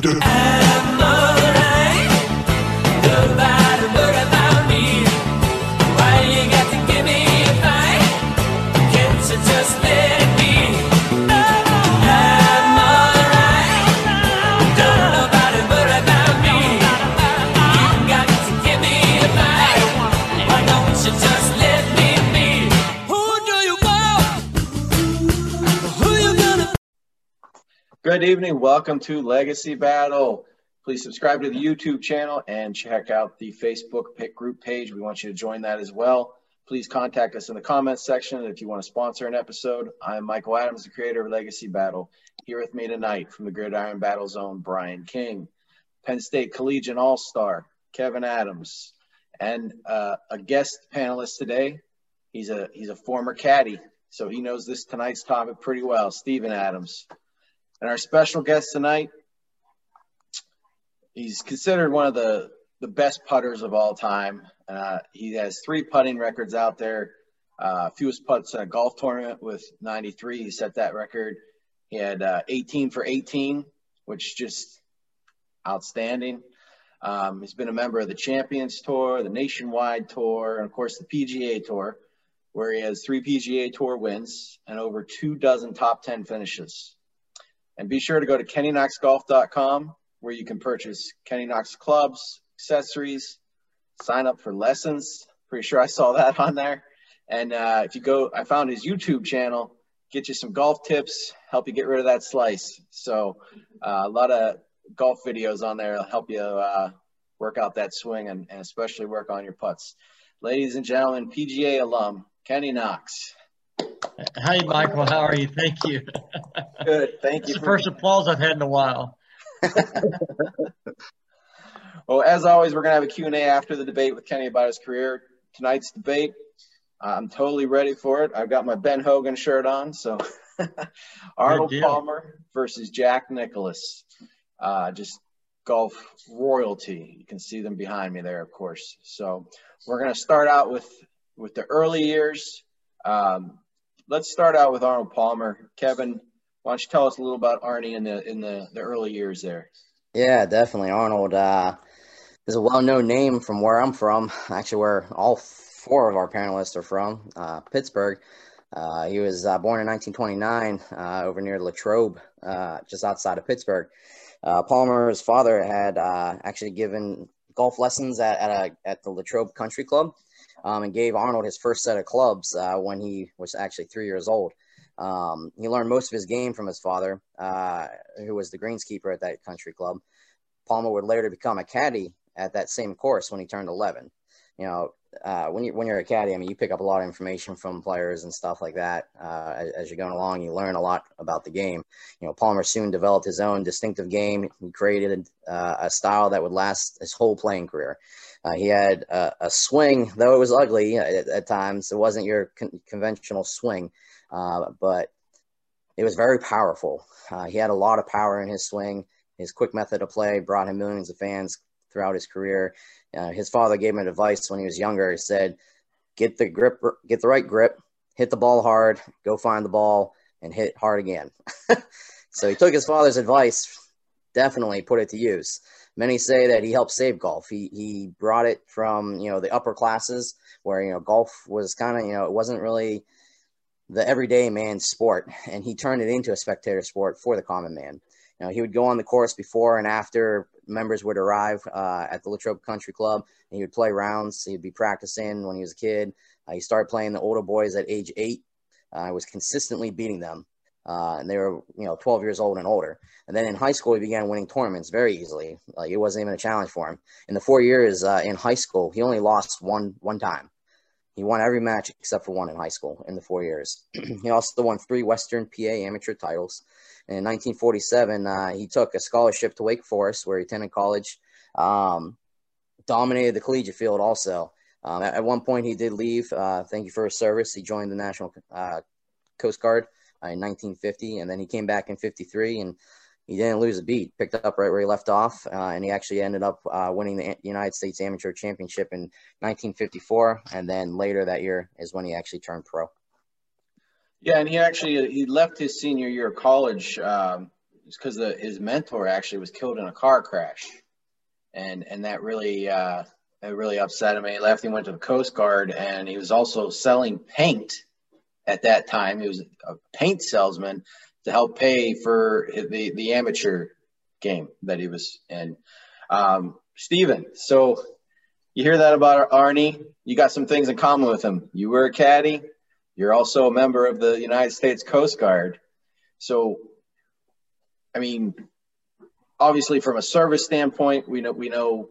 And Good evening. Welcome to Legacy Battle. Please subscribe to the YouTube channel and check out the Facebook group page. We want you to join that as well. Please contact us in the comments section if you want to sponsor an episode. I'm Michael Adams, the creator of Legacy Battle. Here with me tonight from the Gridiron Battle Zone, Brian King, Penn State Collegiate All Star, Kevin Adams, and uh, a guest panelist today. He's a he's a former caddy, so he knows this tonight's topic pretty well. Stephen Adams. And our special guest tonight, he's considered one of the, the best putters of all time. Uh, he has three putting records out there. Uh, fewest putts in a golf tournament with 93. He set that record. He had uh, 18 for 18, which just outstanding. Um, he's been a member of the Champions Tour, the Nationwide Tour, and of course the PGA Tour, where he has three PGA Tour wins and over two dozen top 10 finishes. And be sure to go to kennyknoxgolf.com where you can purchase Kenny Knox clubs, accessories, sign up for lessons. Pretty sure I saw that on there. And uh, if you go, I found his YouTube channel, get you some golf tips, help you get rid of that slice. So uh, a lot of golf videos on there will help you uh, work out that swing and, and especially work on your putts. Ladies and gentlemen, PGA alum, Kenny Knox. Hi, Michael. How are you? Thank you. Good. Thank you. It's the first applause I've had in a while. well, as always, we're going to have a Q&A after the debate with Kenny about his career. Tonight's debate, I'm totally ready for it. I've got my Ben Hogan shirt on. So Arnold Palmer versus Jack Nicklaus. Uh, just golf royalty. You can see them behind me there, of course. So we're going to start out with, with the early years. Um, let's start out with Arnold Palmer. Kevin, why don't you tell us a little about Arnie in the in the, the early years there? Yeah, definitely. Arnold uh, is a well-known name from where I'm from. Actually, where all four of our panelists are from, uh, Pittsburgh. Uh, he was uh, born in 1929 uh, over near Latrobe, uh, just outside of Pittsburgh. Palmer's father had actually given golf lessons at at, a, at the Latrobe Country Club um, and gave Arnold his first set of clubs uh, when he was actually three years old. Um, he learned most of his game from his father, uh, who was the greenskeeper at that country club. Palmer would later become a caddy at that same course when he turned 11. You know, uh, when you when you're a caddy, I mean, you pick up a lot of information from players and stuff like that. Uh, as, as, you're going along, you learn a lot about the game. You know, Palmer soon developed his own distinctive game. He created uh, a style that would last his whole playing career. Uh, he had a, a, swing, though it was ugly at, at times. It wasn't your con- conventional swing, uh, but it was very powerful. Uh, he had a lot of power in his swing. His quick method of play brought him millions of fans throughout his career. Uh, his father gave him advice when he was younger. He said, "Get the grip, get the right grip, hit the ball hard, go find the ball, and hit hard again." so he took his father's advice, definitely put it to use. Many say that he helped save golf. He he brought it from you know the upper classes where you know golf was kind of you know it wasn't really the everyday man's sport, and he turned it into a spectator sport for the common man. You know, he would go on the course before and after members would arrive uh, at the Latrobe Country Club, and he would play rounds. He'd be practicing when he was a kid. Uh, he started playing the older boys at age eight. I uh, was consistently beating them uh, and they were you know 12 years old and older. And then in high school, he began winning tournaments very easily. Like it wasn't even a challenge for him. In the four years uh, in high school, he only lost one one time. He won every match except for one in high school in the four years. he also won three Western PA amateur titles. In 1947, uh, he took a scholarship to Wake Forest, where he attended college. Um, dominated the collegiate field also. Um, at, at, one point, he did leave. Uh, thank you for his service. He joined the National uh, Coast Guard in 1950, and then he came back in 53 and he didn't lose a beat. Picked up right where he left off, uh, and he actually ended up uh, winning the United States Amateur Championship in 1954. And then later that year is when he actually turned pro. Yeah, and he actually he left his senior year of college. Um, because his mentor actually was killed in a car crash, and and that really uh, it really upset him. He left. He went to the Coast Guard, and he was also selling paint at that time. He was a paint salesman to help pay for the the amateur game that he was in. Um, Steven, so you hear that about Arnie? You got some things in common with him. You were a caddy. You're also a member of the United States Coast Guard. So, I mean, obviously, from a service standpoint, we know we know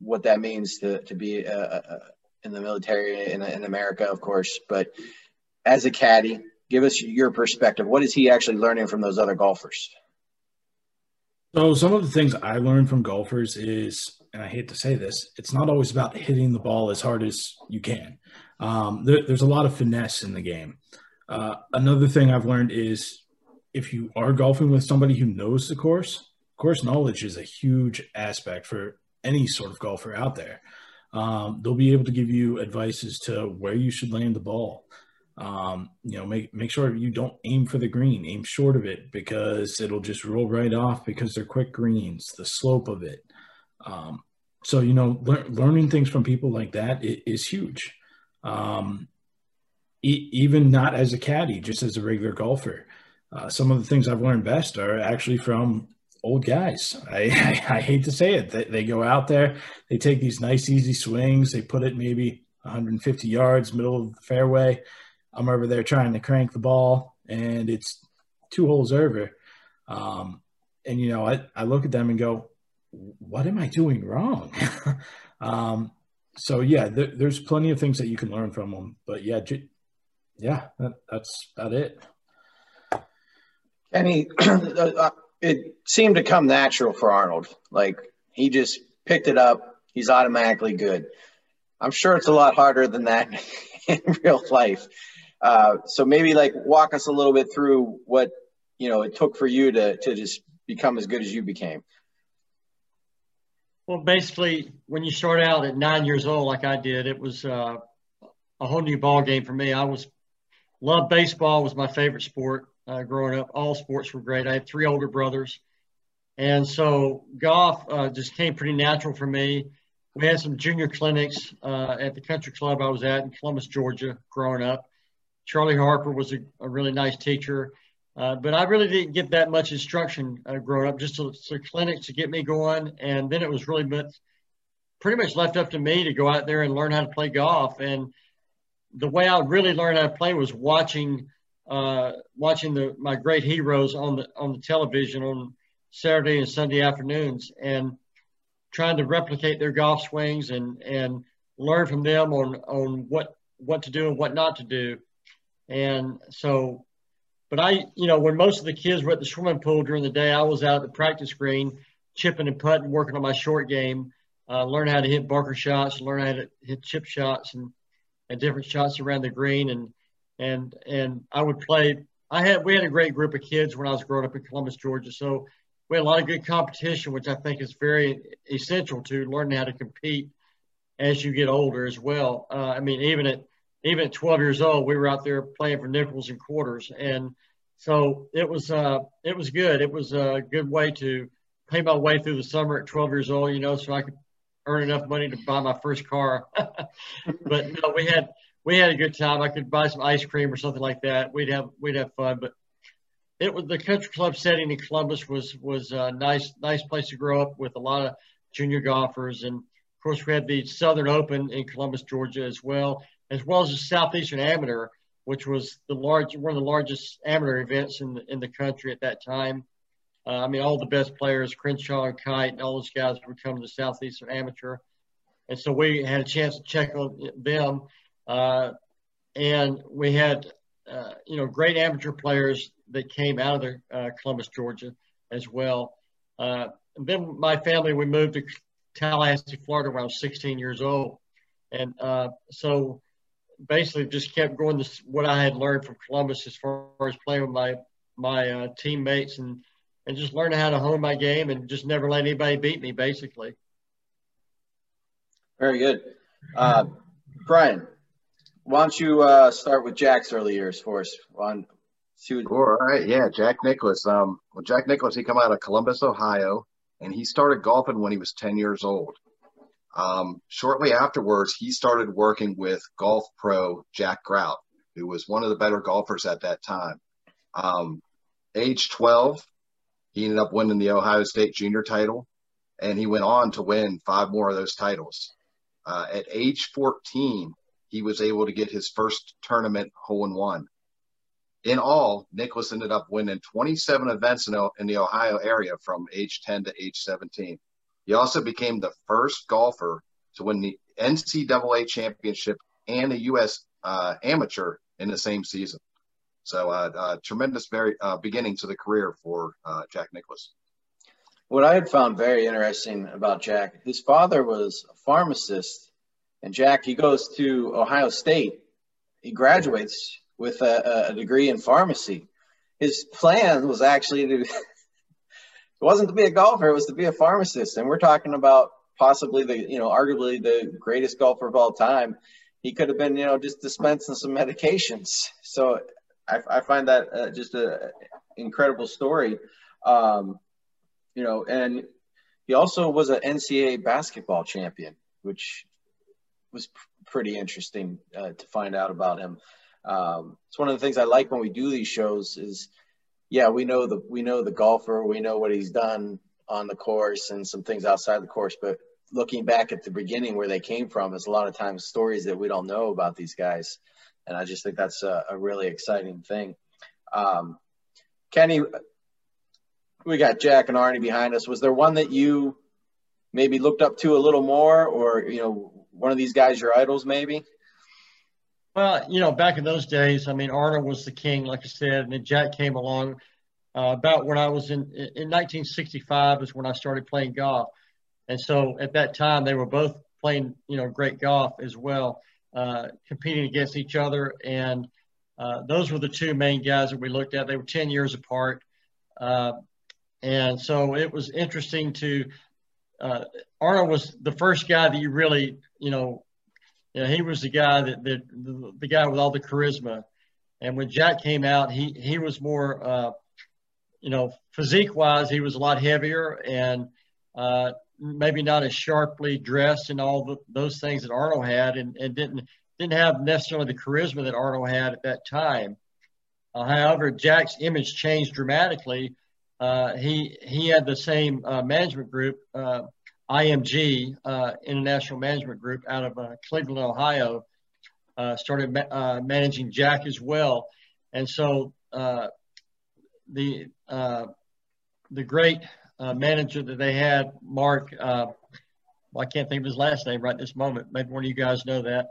what that means to to be uh, uh, in the military in, in America, of course. But as a caddy, give us your perspective. What is he actually learning from those other golfers? So, some of the things I learned from golfers is, and I hate to say this, it's not always about hitting the ball as hard as you can. Um, there, there's a lot of finesse in the game. Uh, another thing I've learned is if you are golfing with somebody who knows the course, course knowledge is a huge aspect for any sort of golfer out there. Um, they'll be able to give you advice as to where you should land the ball. Um, you know, make make sure you don't aim for the green, aim short of it because it'll just roll right off because they're quick greens. The slope of it. Um, so you know, le- learning things from people like that is, is huge. Um, e- even not as a caddy, just as a regular golfer. Uh, some of the things I've learned best are actually from old guys. I, I, I, hate to say it. They, they go out there, they take these nice, easy swings, they put it maybe 150 yards, middle of the fairway. I'm over there trying to crank the ball, and it's two holes over. Um, and, you know, I, I look at them and go, what am I doing wrong? um, so, yeah, there, there's plenty of things that you can learn from them. But, yeah, j- yeah, that, that's about it. Kenny, uh, it seemed to come natural for Arnold. Like he just picked it up. He's automatically good. I'm sure it's a lot harder than that in real life. Uh, so maybe like walk us a little bit through what you know it took for you to to just become as good as you became. Well, basically, when you start out at nine years old, like I did, it was uh, a whole new ball game for me. I was loved baseball was my favorite sport uh, growing up. All sports were great. I had three older brothers. And so golf uh, just came pretty natural for me. We had some junior clinics uh, at the country club I was at in Columbus, Georgia, growing up. Charlie Harper was a, a really nice teacher, uh, but I really didn't get that much instruction uh, growing up, just some clinics to get me going. And then it was really but pretty much left up to me to go out there and learn how to play golf. And the way I really learned how to play was watching uh, watching the my great heroes on the on the television on Saturday and Sunday afternoons and trying to replicate their golf swings and and learn from them on on what what to do and what not to do. And so, but I, you know, when most of the kids were at the swimming pool during the day, I was out at the practice green, chipping and putting, working on my short game, uh, learn how to hit bunker shots, learn how to hit chip shots and, and different shots around the green. And and and I would play. I had we had a great group of kids when I was growing up in Columbus, Georgia. So we had a lot of good competition, which I think is very essential to learning how to compete as you get older as well. Uh, I mean, even at even at 12 years old, we were out there playing for nickels and quarters, and so it was uh, it was good. It was a good way to pay my way through the summer at 12 years old, you know, so I could earn enough money to buy my first car. but no, we had we had a good time. I could buy some ice cream or something like that. We'd have we'd have fun. But it was the country club setting in Columbus was was a nice nice place to grow up with a lot of junior golfers, and of course we had the Southern Open in Columbus, Georgia, as well, as well as the Southeastern Amateur, which was the large one of the largest amateur events in the, in the country at that time. Uh, I mean, all the best players, Crenshaw and Kite, and all those guys would come to the Southeastern Amateur, and so we had a chance to check on them uh, and we had, uh, you know, great amateur players that came out of the, uh, Columbus, Georgia as well. Uh, then my family, we moved to Tallahassee, Florida when I was 16 years old. And uh, so basically just kept going to what I had learned from Columbus as far as playing with my, my uh, teammates and, and just learning how to hone my game and just never let anybody beat me, basically. Very good. Uh, Brian, why don't you uh, start with Jack's early years for us on All right, yeah, Jack Nicklaus. Um, well, Jack Nicklaus, he come out of Columbus, Ohio, and he started golfing when he was 10 years old. Um, shortly afterwards, he started working with golf pro Jack Grout, who was one of the better golfers at that time. Um, age 12, he ended up winning the Ohio State junior title, and he went on to win five more of those titles. Uh, at age 14, he was able to get his first tournament hole in one. In all, Nicklaus ended up winning 27 events in, in the Ohio area from age 10 to age 17. He also became the first golfer to win the NCAA championship and a U.S. Uh, amateur in the same season. So, uh, uh, tremendous very uh, beginning to the career for uh, Jack Nicklaus. What I had found very interesting about Jack, his father was a pharmacist, and Jack he goes to Ohio State. He graduates with a, a degree in pharmacy. His plan was actually to it wasn't to be a golfer; it was to be a pharmacist. And we're talking about possibly the you know arguably the greatest golfer of all time. He could have been you know just dispensing some medications. So I, I find that uh, just a incredible story. Um, you know, and he also was an NCAA basketball champion, which was pr- pretty interesting uh, to find out about him. Um, it's one of the things I like when we do these shows is yeah, we know the we know the golfer, we know what he's done on the course and some things outside the course, but looking back at the beginning where they came from is a lot of times stories that we don't know about these guys, and I just think that's a, a really exciting thing. Um, Kenny, we got Jack and Arnie behind us. Was there one that you maybe looked up to a little more, or you know, one of these guys your idols, maybe? Well, you know, back in those days, I mean, Arnold was the king, like I said, and then Jack came along. Uh, about when I was in in 1965 is when I started playing golf, and so at that time they were both playing, you know, great golf as well, uh, competing against each other, and uh, those were the two main guys that we looked at. They were 10 years apart, uh, and so it was interesting to. Uh, Arnold was the first guy that you really, you know, you know, he was the guy that, that the, the, guy with all the charisma. And when Jack came out, he he was more, uh, you know, physique wise, he was a lot heavier and uh, maybe not as sharply dressed and all the, those things that Arnold had, and, and didn't didn't have necessarily the charisma that Arnold had at that time. Uh, however, Jack's image changed dramatically. Uh, he he had the same uh, management group uh, IMG, uh, International Management Group, out of uh, Cleveland, Ohio, uh, started ma- uh, managing Jack as well. And so uh, the uh, the great manager that they had, Mark, well, I can't think of his last name right this moment. Maybe one of you guys know that.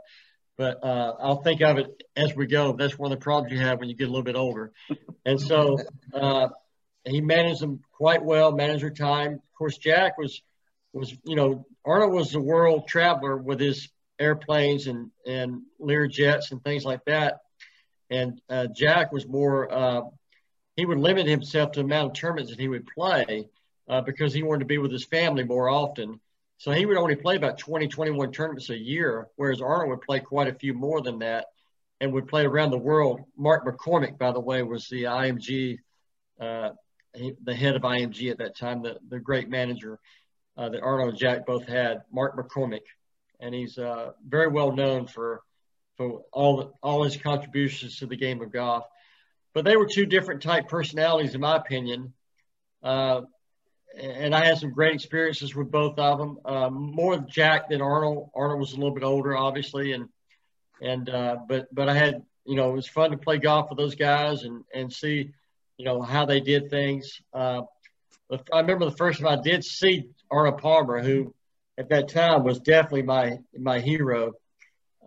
But I'll think of it as we go. That's one of the problems you have when you get a little bit older. And so he managed them quite well, managed their time. Of course, Jack was – was, you know, Arnold was the world traveler with his airplanes and, and Lear jets and things like that. And uh, Jack was more, uh, he would limit himself to the amount of tournaments that he would play uh, because he wanted to be with his family more often. So he would only play about 20, 21 tournaments a year, whereas Arnold would play quite a few more than that and would play around the world. Mark McCormack, by the way, was the IMG, uh, the head of IMG at that time, the, the great manager uh, that Arnold and Jack both had, Mark McCormack, and he's uh, very well known for for all all his contributions to the game of golf. But they were two different type personalities, in my opinion. Uh, and I had some great experiences with both of them. Uh, more Jack than Arnold. Arnold was a little bit older, obviously, and and uh, but but I had you know it was fun to play golf with those guys and and see you know how they did things. Uh, I remember the first time I did see Arnold Palmer, who at that time was definitely my my hero.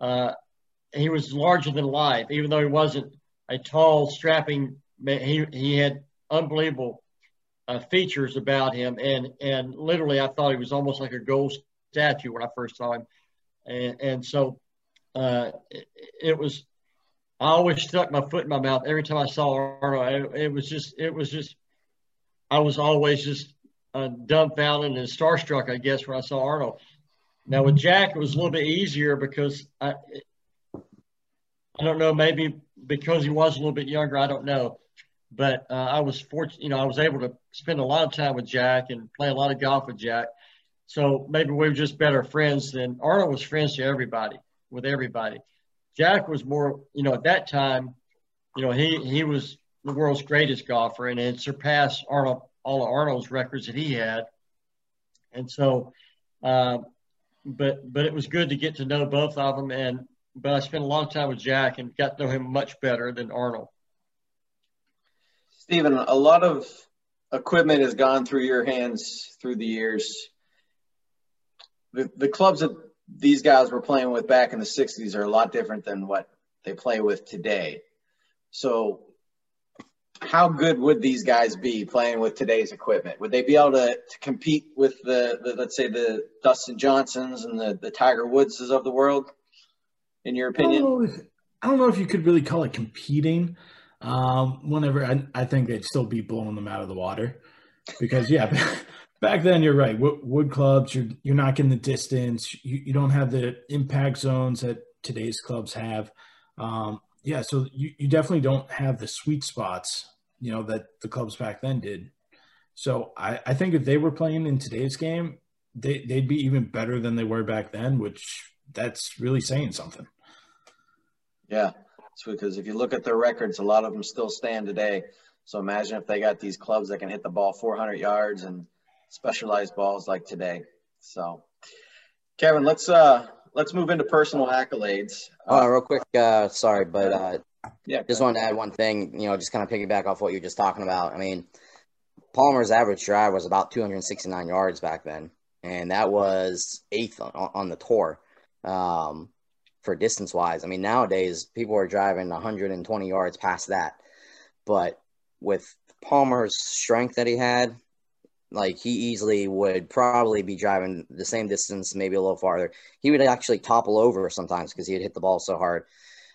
Uh, he was larger than life, even though he wasn't a tall, strapping. Man, He he had unbelievable uh, features about him, and and literally, I thought he was almost like a gold statue when I first saw him, and and so uh, it, it, was. I always stuck my foot in my mouth every time I saw Arnold. It, it was just it was just. I was always just uh, dumbfounded and starstruck, I guess, when I saw Arnold. Now with Jack, it was a little bit easier because I, I don't know, maybe because he was a little bit younger, I don't know. but uh, I was fortunate, you know, I was able to spend a lot of time with Jack and play a lot of golf with Jack. So maybe we were just better friends than Arnold was friends to everybody, with everybody. Jack was more, you know, at that time, you know, he he was the world's greatest golfer and had surpassed Arnold all of Arnold's records that he had. And so, uh, but but it was good to get to know both of them. And but I spent a of time with Jack and got to know him much better than Arnold. Stephen, a lot of equipment has gone through your hands through the years. The, the clubs that these guys were playing with back in the 60s are a lot different than what they play with today. So, how good would these guys be playing with today's equipment? Would they be able to, to compete with the, the, let's say, the Dustin Johnsons and the, the Tiger Woodses of the world, in your opinion? I don't know if, don't know if you could really call it competing. Um, whenever I, I think they'd still be blowing them out of the water because yeah, back then you're right. Wood, wood, clubs, you're you're not getting the distance. You, you don't have the impact zones that today's clubs have. Um, yeah, so you, you definitely don't have the sweet spots, you know, that the clubs back then did. So I, I think if they were playing in today's game, they, they'd be even better than they were back then, which that's really saying something. Yeah because if you look at their records, a lot of them still stand today. So imagine if they got these clubs that can hit the ball 400 yards and specialized balls like today. So, Kevin, let's uh let's move into personal accolades. Uh, real quick, uh, sorry, but uh, yeah, just wanted to add one thing. You know, just kind of piggyback off what you're just talking about. I mean, Palmer's average drive was about 269 yards back then, and that was eighth on, on the tour. Um, for distance wise. I mean, nowadays people are driving 120 yards past that. But with Palmer's strength that he had, like he easily would probably be driving the same distance, maybe a little farther. He would actually topple over sometimes because he had hit the ball so hard.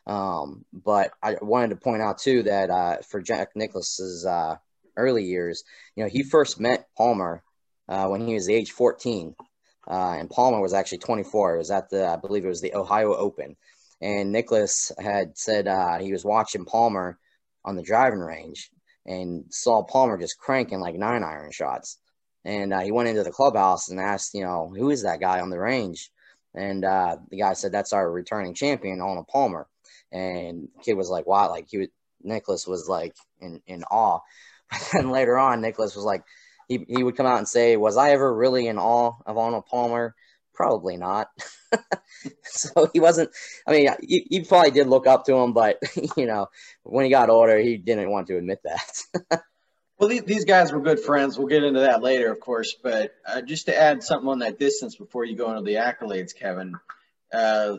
Um, but I wanted to point out too that uh, for Jack Nicklaus's uh, early years, you know, he first met Palmer uh, when he was age 14. Uh, and Palmer was actually 24. It was at the, I believe it was the Ohio Open. And Nicklaus had said uh, he was watching Palmer on the driving range and saw Palmer just cranking like nine iron shots. And uh, he went into the clubhouse and asked, you know, who is that guy on the range? And uh, the guy said, that's our returning champion, Arnold Palmer. And kid was like, wow, like he was, Nicklaus was like in, in awe. But then later on, Nicklaus was like, he, he would come out and say, Was I ever really in awe of Arnold Palmer? Probably not. so he wasn't, I mean, he, he, probably did look up to him, but, you know, when he got older, he didn't want to admit that. Well, these guys were good friends. We'll get into that later, of course. But uh, just to add something on that distance before you go into the accolades, Kevin, uh,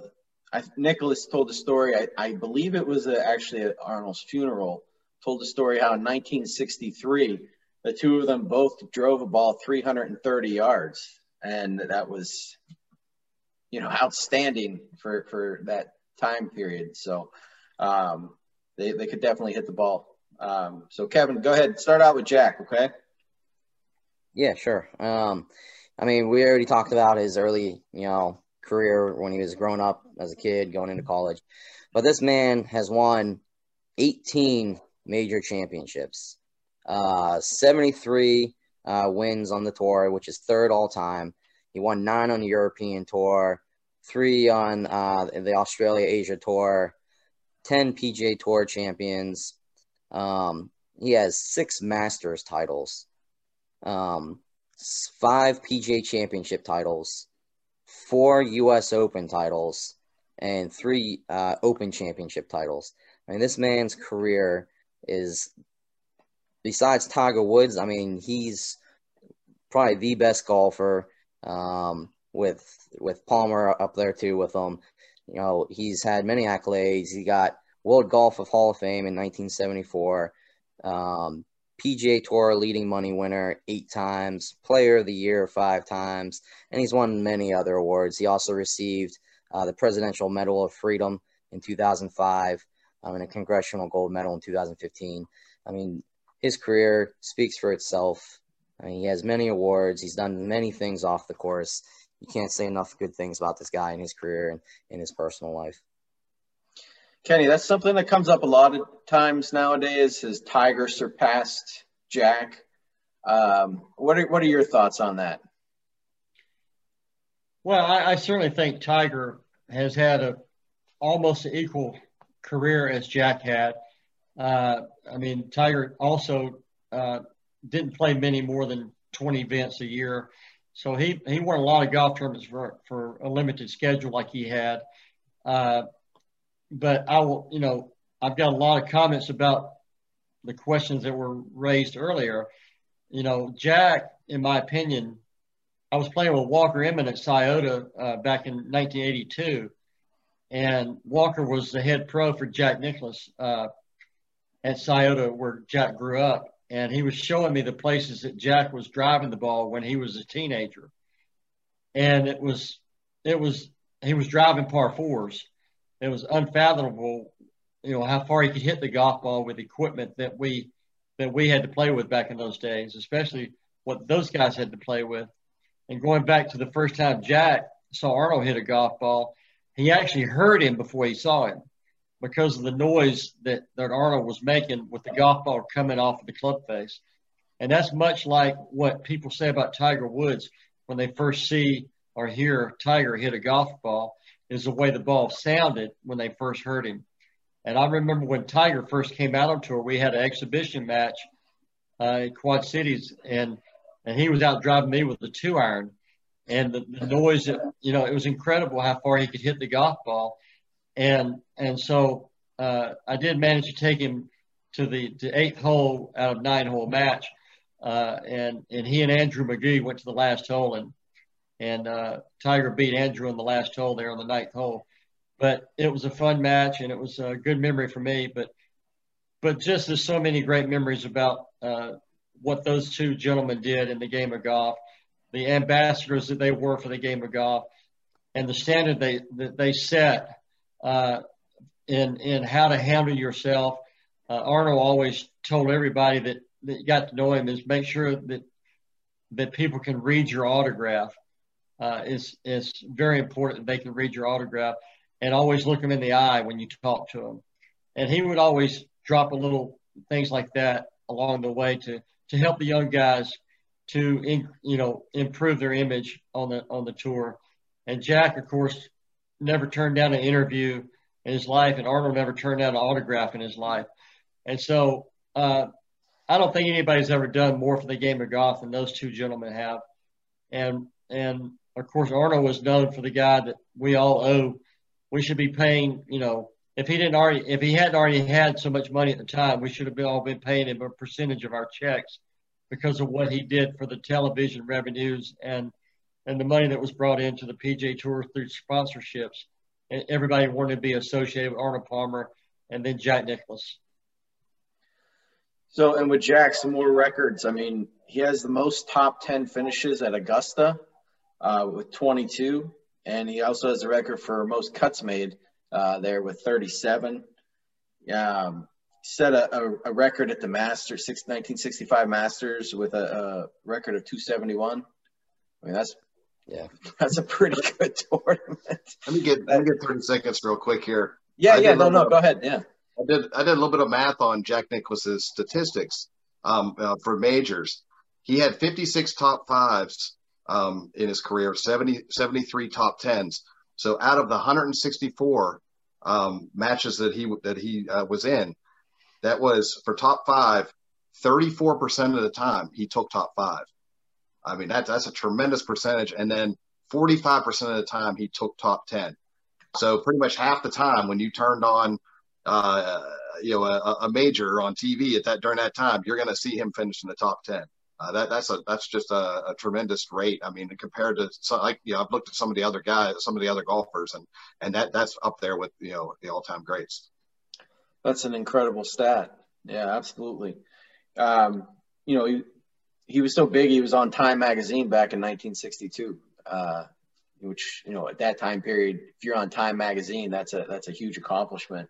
I, Nicklaus told the story. I, I believe it was uh, actually at Arnold's funeral. Told the story how in 1963 the two of them both drove a ball 330 yards, and that was, you know, outstanding for for that time period. So um, they they could definitely hit the ball. Um, so Kevin, go ahead, start out with Jack, okay? Yeah, sure. Um, I mean, we already talked about his early, you know, career when he was growing up as a kid, going into college. But this man has won 18 major championships uh, 73 uh, wins on the tour, which is third all time. He won nine on the European tour, three on uh, the Australia Asia tour, 10 PGA Tour champions. Um, he has six Masters titles, um, five PGA Championship titles, four U.S. Open titles, and three uh, Open Championship titles. I mean, this man's career is besides Tiger Woods, I mean, he's probably the best golfer. Um, with with Palmer up there too with him. You know, he's had many accolades. He got World Golf of Hall of Fame in 1974. Um, PGA Tour leading money winner eight times, Player of the Year five times, and he's won many other awards. He also received uh, the Presidential Medal of Freedom in 2005 um, and a Congressional Gold Medal in 2015. I mean, his career speaks for itself. I mean, he has many awards. He's done many things off the course. You can't say enough good things about this guy and his career and in his personal life. Kenny, that's something that comes up a lot of times nowadays. Has Tiger surpassed Jack? Um, what are what are your thoughts on that? Well, I, I certainly think Tiger has had a almost equal career as Jack had. Uh, I mean, Tiger also uh, didn't play many more than 20 events a year. So he, he won a lot of golf tournaments for, for a limited schedule like he had. Uh, but I will, you know, I've got a lot of comments about the questions that were raised earlier. You know, Jack, in my opinion, I was playing with Walker Inman at Scioto uh, back in 1982, and Walker was the head pro for Jack Nicklaus uh, at Scioto, where Jack grew up and he was showing me the places that Jack was driving the ball when he was a teenager. And it was, it was, he was driving par fours. It was unfathomable, you know, how far he could hit the golf ball with equipment that we, that we had to play with back in those days, especially what those guys had to play with. And going back to the first time Jack saw Arnold hit a golf ball, he actually heard him before he saw him because of the noise that, that Arnold was making with the golf ball coming off of the club face. And that's much like what people say about Tiger Woods when they first see or hear Tiger hit a golf ball is the way the ball sounded when they first heard him. And I remember when Tiger first came out on tour, we had an exhibition match uh, in Quad Cities, and and he was out driving me with the two iron, and the, the noise, you know, it was incredible how far he could hit the golf ball and and so uh, I did manage to take him to the to eighth hole out of nine hole match, uh, and and he and Andrew Magee went to the last hole, and and uh, Tiger beat Andrew in the last hole there on the ninth hole. But it was a fun match, and it was a good memory for me. But but just there's so many great memories about uh, what those two gentlemen did in the game of golf, the ambassadors that they were for the game of golf, and the standard they that they set uh, in in how to handle yourself. Uh, Arnold always told everybody that that got to know him is make sure that that people can read your autograph. Uh, is very important that they can read your autograph, and always look them in the eye when you talk to them. And he would always drop a little things like that along the way to to help the young guys to in, you know improve their image on the on the tour. And Jack, of course, never turned down an interview in his life, and Arnold never turned down an autograph in his life. And so uh, I don't think anybody's ever done more for the game of golf than those two gentlemen have. And and of course Arnold was known for the guy that we all owe. We should be paying, you know, if he didn't already, if he hadn't already had so much money at the time, we should have all been paying him a percentage of our checks because of what he did for the television revenues and and the money that was brought into the PGA Tour through sponsorships. And everybody wanted to be associated with Arnold Palmer and then Jack Nicklaus. So, and with Jack, some more records. I mean, he has the most top 10 finishes at Augusta uh, with 22. And he also has the record for most cuts made uh, there with 37. Um, set a, a, a, record at the Masters, 1965 Masters with a, a record of 271. I mean, that's yeah, that's a pretty good tournament. Let me get let me get thirty seconds real quick here. Yeah, I yeah, no, no, go ahead. Yeah, I did I did a little bit of math on Jack Nicklaus's statistics um, uh, for majors. He had 56 top fives um, in his career, 70, 73 top tens. So out of the 164 um, matches that he that he uh, was in, that was for top five. 34% of the time he took top five. I mean, that's that's a tremendous percentage. And then 45% of the time he took top 10. So pretty much half the time when you turned on, uh, you know, a, a, major on TV at that during that time, you're going to see him finish in the top 10. Uh, that that's a that's just a, a, tremendous rate. I mean, compared to some, like you know, I've looked at some of the other guys, some of the other golfers, and and that that's up there with you know the all time greats. That's an incredible stat. Yeah, absolutely. Um, you know, he was so big he was on Time magazine back in 1962, uh, which you know at that time period, if you're on Time magazine, that's a that's a huge accomplishment.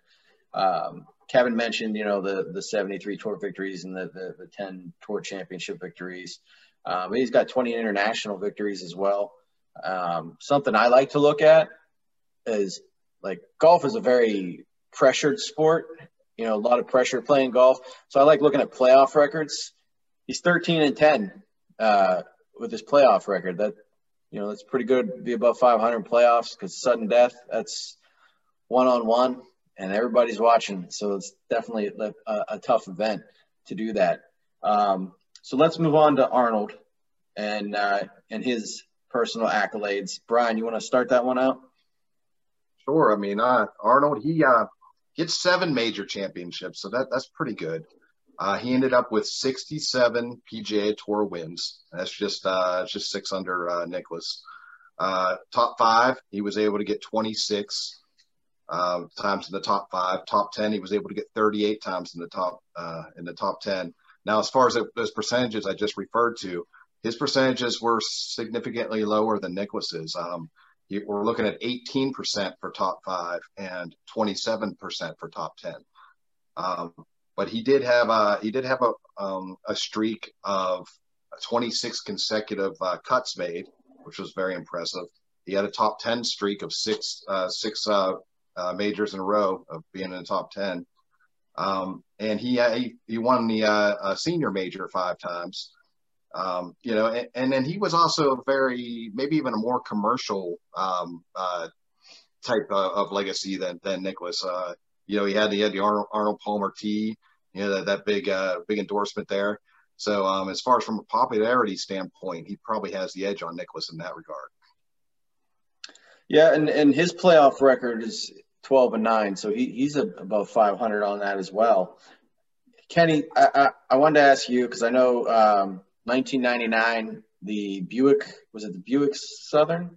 Um, Kevin mentioned you know the the 73 tour victories and the the, the 10 tour championship victories. Um, he's got 20 international victories as well. Um, something I like to look at is like golf is a very pressured sport. You know, a lot of pressure playing golf. So I like looking at playoff records. He's 13 and 10 uh, with his playoff record. That you know, that's pretty good. Be above 500 playoffs because sudden death. That's one on one, and everybody's watching. So it's definitely a, a tough event to do that. Um, so let's move on to Arnold and uh, and his personal accolades. Brian, you want to start that one out? Sure. I mean, uh, Arnold, he uh, gets seven major championships, so that that's pretty good. Uh, he ended up with 67 PGA Tour wins. That's just uh, just six under uh, Nicklaus. Uh, top five, he was able to get 26 uh, times in the top five. Top 10, he was able to get 38 times in the top uh, in the top 10. Now, as far as those percentages I just referred to, his percentages were significantly lower than Nicklaus's. Um, we're looking at 18% for top five and 27% for top 10. Um, but he did have a he did have a um, a streak of 26 consecutive uh, cuts made, which was very impressive. He had a top 10 streak of six uh, six uh, uh majors in a row of being in the top 10. Um, and he, uh, he, he won the uh, senior major five times. Um, you know, and, and, then he was also very maybe even a more commercial um, type of, of, legacy than than Nicklaus you know, he had he had the Arnold, Arnold Palmer tee, you know, that, that big uh, big endorsement there. So um, as far as from a popularity standpoint, he probably has the edge on Nicklaus in that regard. Yeah, and, and his playoff record is 12 and 9, so he, he's above 500 on that as well. Kenny, I, I, I wanted to ask you because I know um, 1999, the Buick was it the Buick Southern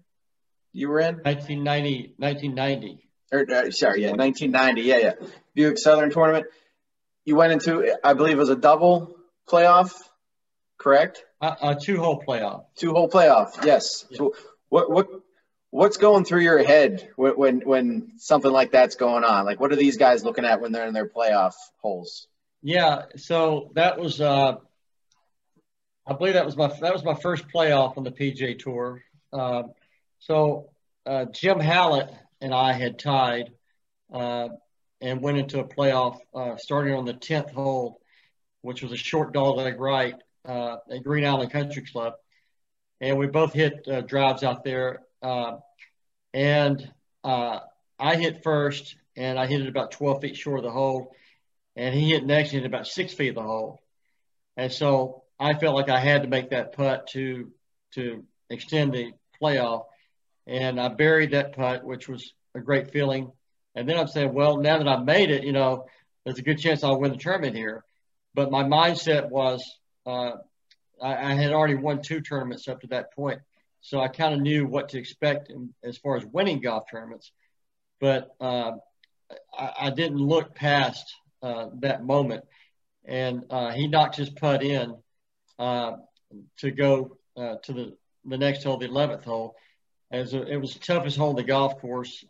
you were in? 1990, 1990 or uh, sorry, yeah, 1990, yeah, yeah, Buick Southern Tournament. You went into, I believe, it was a double playoff, correct? Uh, a two-hole playoff. Two-hole playoff, yes. Yeah. So, what what what's going through your head when, when when something like that's going on? Like, what are these guys looking at when they're in their playoff holes? Yeah, so that was, uh, I believe that was my that was my first playoff on the PGA Tour. Uh, so uh, Jim Hallet and I had tied uh, and went into a playoff uh, starting on the 10th hole, which was a short dogleg right uh, at Green Island Country Club. And we both hit uh, drives out there. Uh, and uh, I hit first, and I hit it about 12 feet short of the hole. And he hit next and hit about six feet of the hole. And so I felt like I had to make that putt to to extend the playoff and I buried that putt, which was a great feeling. And then I'm saying, well, now that I've made it, you know, there's a good chance I'll win the tournament here. But my mindset was uh, I, I, had already won two tournaments up to that point, so I kind of knew what to expect in, as far as winning golf tournaments. But uh, I, I, didn't look past uh, that moment, and uh, he knocked his putt in uh, to go uh, to the the next hole, the 11th hole as a, it was the toughest hole on the golf course.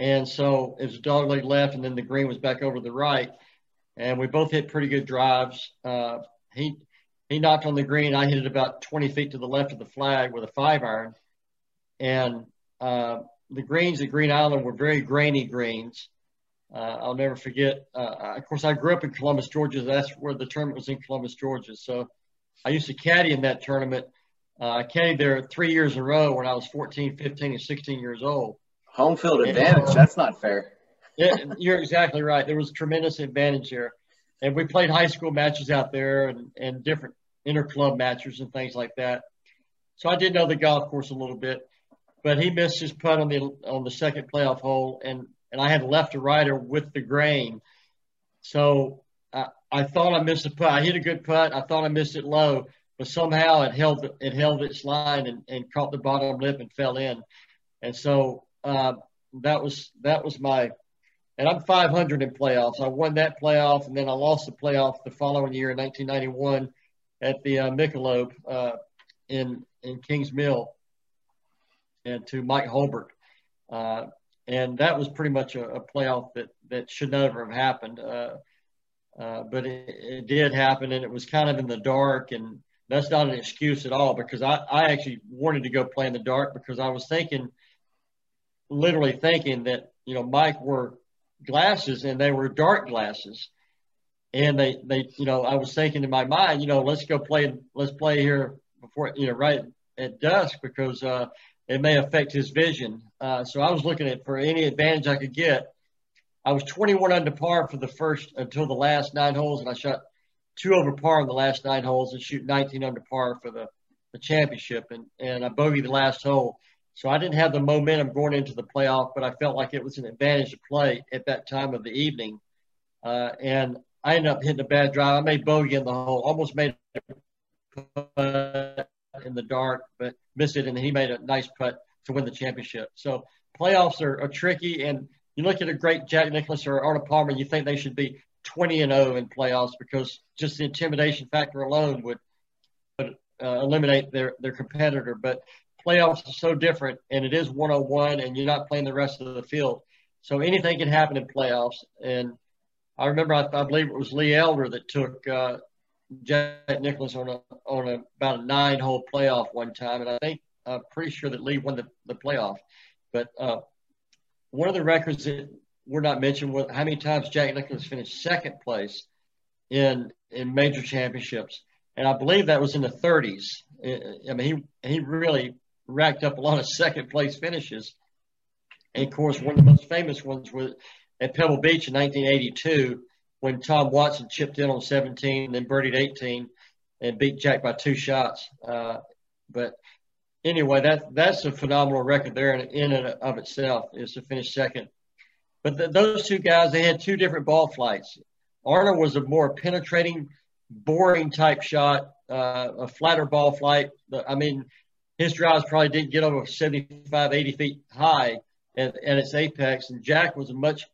And so it was dog leg left, and then the green was back over the right, and we both hit pretty good drives. He he knocked on the green. I hit it about 20 feet to the left of the flag with a five iron, and uh, the greens at Green Island were very grainy greens. Uh, I'll never forget. Uh, of course, I grew up in Columbus, Georgia. That's where the tournament was in Columbus, Georgia. So I used to caddy in that tournament uh, I caddied there three years in a row when I was 14, 15, and 16 years old. Home field advantage. And, that's not fair. yeah, you're exactly right. There was tremendous advantage here. And we played high school matches out there and, and different inter-club matches and things like that. So I did know the golf course a little bit, but he missed his putt on the on the second playoff hole, and and I had left a rider with the grain. So I, I thought I missed a putt. I hit a good putt. I thought I missed it low, but somehow it held it held its line and, and caught the bottom lip and fell in. And so uh, that was that was my and I'm 500 in playoffs. I won that playoff, and then I lost the playoff the following year in 1991 at the uh, Michelob uh, in in Kingsmill, and to Mike Hulbert, uh, and that was pretty much a, a, playoff that that should never have happened. Uh, uh, but it, it, did happen, and it was kind of in the dark, and that's not an excuse at all because I, I actually wanted to go play in the dark because I was thinking literally thinking that you know Mike wore glasses and they were dark glasses, and they they you know I was thinking in my mind, you know, let's go play let's play here before you know right at dusk because uh, it may affect his vision. Uh, so I was looking at for any advantage I could get. I was 21 under par for the first until the last nine holes, and I shot two over par in the last nine holes and shoot 19 under par for the, the championship. And, and I bogeyed the last hole. So I didn't have the momentum going into the playoff, but I felt like it was an advantage to play at that time of the evening. Uh, and I ended up hitting a bad drive. I made bogey in the hole, almost made it in the dark, but missed it. And he made a nice putt to win the championship. So playoffs are, are tricky. And you look at a great Jack Nicklaus or Arnold Palmer, you think they should be 20 and 0 in playoffs because just the intimidation factor alone would, would uh, eliminate their, their competitor. But playoffs are so different, and it is one on one, and you're not playing the rest of the field. So anything can happen in playoffs. And I remember, I, I believe it was Lee Elder that took uh, Jack Nicklaus on a on a about a nine hole playoff one time, and I think I'm pretty sure that Lee won the, the playoff. But uh, one of the records that we're not mentioned was how many times Jack Nicklaus finished second place in in major championships, and I believe that was in the 30s. I mean, he he really racked up a lot of second place finishes. And of course, one of the most famous ones was at Pebble Beach in 1982 when Tom Watson chipped in on 17, then birdied 18, and beat Jack by two shots. Uh, but anyway, that that's a phenomenal record there in, in and of itself is to finish second. But the, those two guys, they had two different ball flights. Arnold was a more penetrating, boring type shot, uh, a flatter ball flight. I mean, his drives probably didn't get over 75, 80 feet high at, at its apex. And Jack was a much,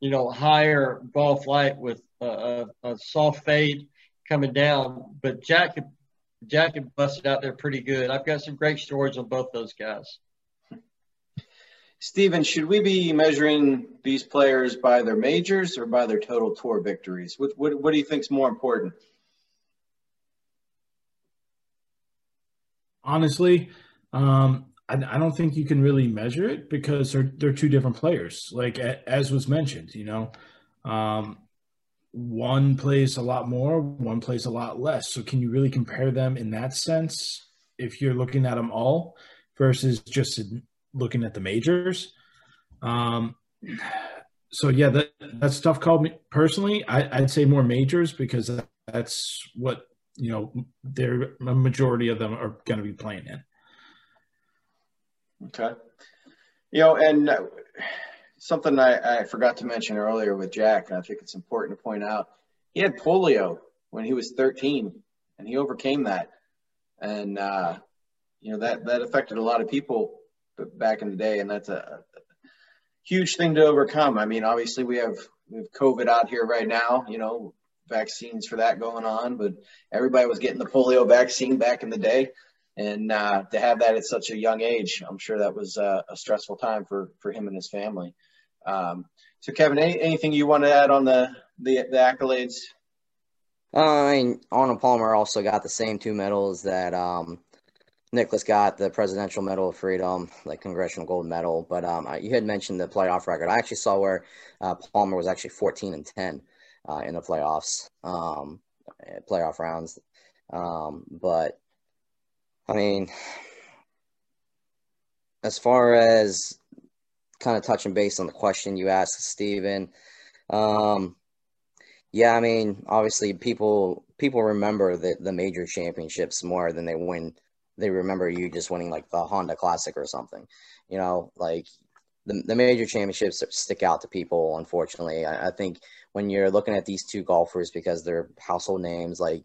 you know, higher ball flight with a, a, a soft fade coming down. But Jack had, Jack had busted out there pretty good. I've got some great stories on both those guys. Stephen, should we be measuring these players by their majors or by their total tour victories? What, what, what do you think is more important? Honestly, um, I, I, don't think you can really measure it because they're they're two different players. Like as was mentioned, you know, um, one plays a lot more, one plays a lot less. So can you really compare them in that sense if you're looking at them all versus just looking at the majors? Um, so yeah, that that's tough call. Me personally, I, I'd say more majors because that's what you know, there a majority of them are going to be playing in. Okay. You know, and uh, something I, I forgot to mention earlier with Jack, and I think it's important to point out, he had polio when he was 13, and he overcame that, and uh, you know that that affected a lot of people back in the day, and that's a, a huge thing to overcome. I mean, obviously we have we have COVID out here right now. You know, vaccines for that going on, but everybody was getting the polio vaccine back in the day. And uh, to have that at such a young age, I'm sure that was uh, a stressful time for, for him and his family. Um, so, Kevin, any, anything you want to add on the, the, the accolades? Uh, I mean, Arnold Palmer also got the same two medals that um, Nicklaus got the Presidential Medal of Freedom, like Congressional Gold Medal. But um, you had mentioned the playoff record. I actually saw where uh, Palmer was actually 14 and 10 uh, in the playoffs, um, playoff rounds. Um, but I mean, as far as kind of touching base on the question you asked, Stephen, um, yeah, I mean, obviously people people remember the the major championships more than they win. They remember you just winning like the Honda Classic or something. You know, like the, the major championships stick out to people. Unfortunately, I, I think when you're looking at these two golfers because they're household names, like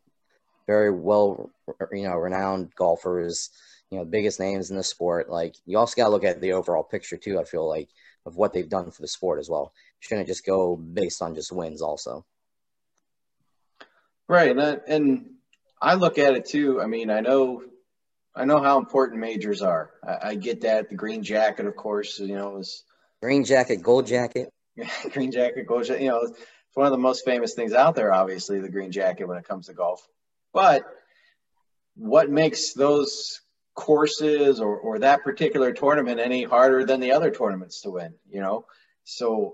very well, you know, renowned golfers, you know, biggest names in the sport. Like you also got to look at the overall picture too. I feel like of what they've done for the sport as well. shouldn't just go based on just wins also. Right, and, and I look at it too. I mean, I know I know how important majors are. I, I, get that. The green jacket, of course, you know, is green jacket, gold jacket. green jacket, gold jacket. You know, it's one of the most famous things out there. Obviously, the green jacket when it comes to golf. But what makes those courses or, or that particular tournament any harder than the other tournaments to win, you know? So,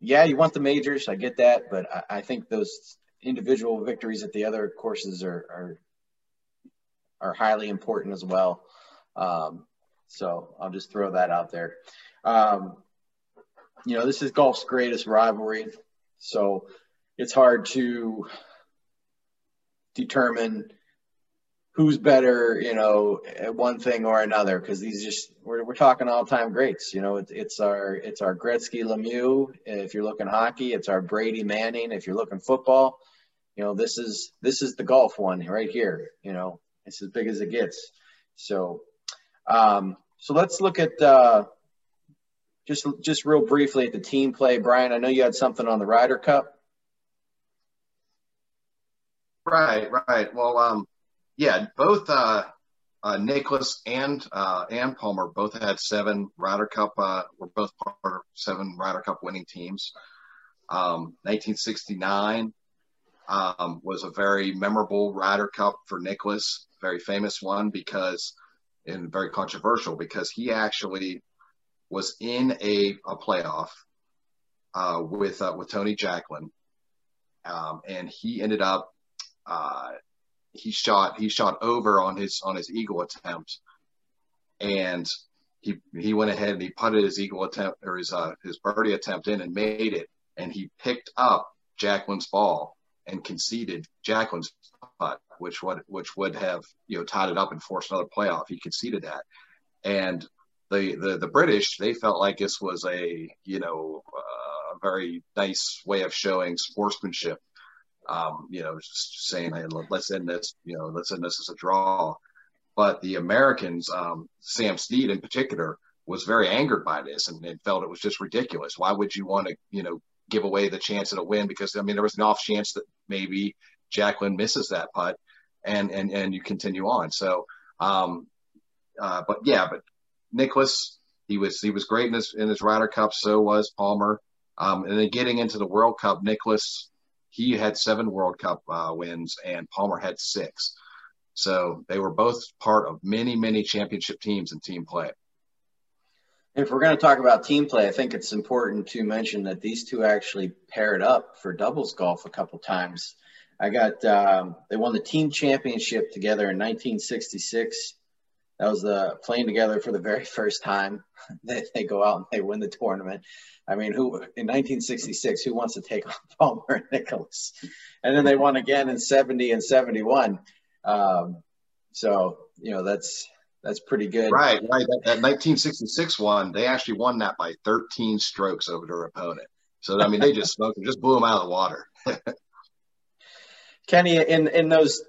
yeah, you want the majors. I get that. But I, I think those individual victories at the other courses are, are, are highly important as well. Um, so I'll just throw that out there. Um, you know, this is golf's greatest rivalry. So it's hard to determine who's better, you know, at one thing or another, because these just we're we're talking all time greats. You know, it's it's our it's our Gretzky Lemieux if you're looking hockey, it's our Brady Manning if you're looking football. You know, this is this is the golf one right here. You know, it's as big as it gets. So, um, so let's look at uh, just just real briefly at the team play. Brian, I know you had something on the Ryder Cup. Right, right. Well, um, yeah, both uh, uh, Nicklaus and uh, and Palmer both had seven Ryder Cup. Uh, were both part of seven Ryder Cup winning teams. Um, 1969 um, was a very memorable Ryder Cup for Nicklaus, very famous one because and very controversial because he actually was in a, a playoff uh, with uh, with Tony Jacklin, um, and he ended up uh, he shot he shot over on his on his eagle attempt, and he he went ahead and he putted his eagle attempt or his uh, his birdie attempt in and made it, and he picked up Jacklin's ball and conceded Jacklin's putt, which would which would have you know tied it up and forced another playoff. He conceded that, and the the the British they felt like this was a you know uh, a very nice way of showing sportsmanship um, you know, just saying, hey, let's end this, you know, let's end this as a draw. But the Americans, um, Sam Snead in particular, was very angered by this and, and, felt it was just ridiculous. Why would you want to, you know, give away the chance at a win? Because I mean, there was an off chance that maybe Jacklin misses that putt, and and and you continue on. So, um, uh, but yeah, but Nicklaus, he was he was great in his in his Ryder Cup. So was Palmer. Um, and then getting into the World Cup, Nicklaus he had seven World Cup uh, wins and Palmer had six. So they were both part of many, many championship teams in team play. If we're going to talk about team play, I think it's important to mention that these two actually paired up for doubles golf a couple times. I got um, they won the team championship together in 1966. That was the playing together for the very first time. they, they go out and they win the tournament. I mean, who in 1966, who wants to take on Palmer and Nicklaus? And then they won again in 70 and 71. Um, so you know that's that's pretty good. Right, right. That, that 1966 one, they actually won that by 13 strokes over their opponent. So I mean, they just smoked them, just blew them out of the water. Kenny, in in those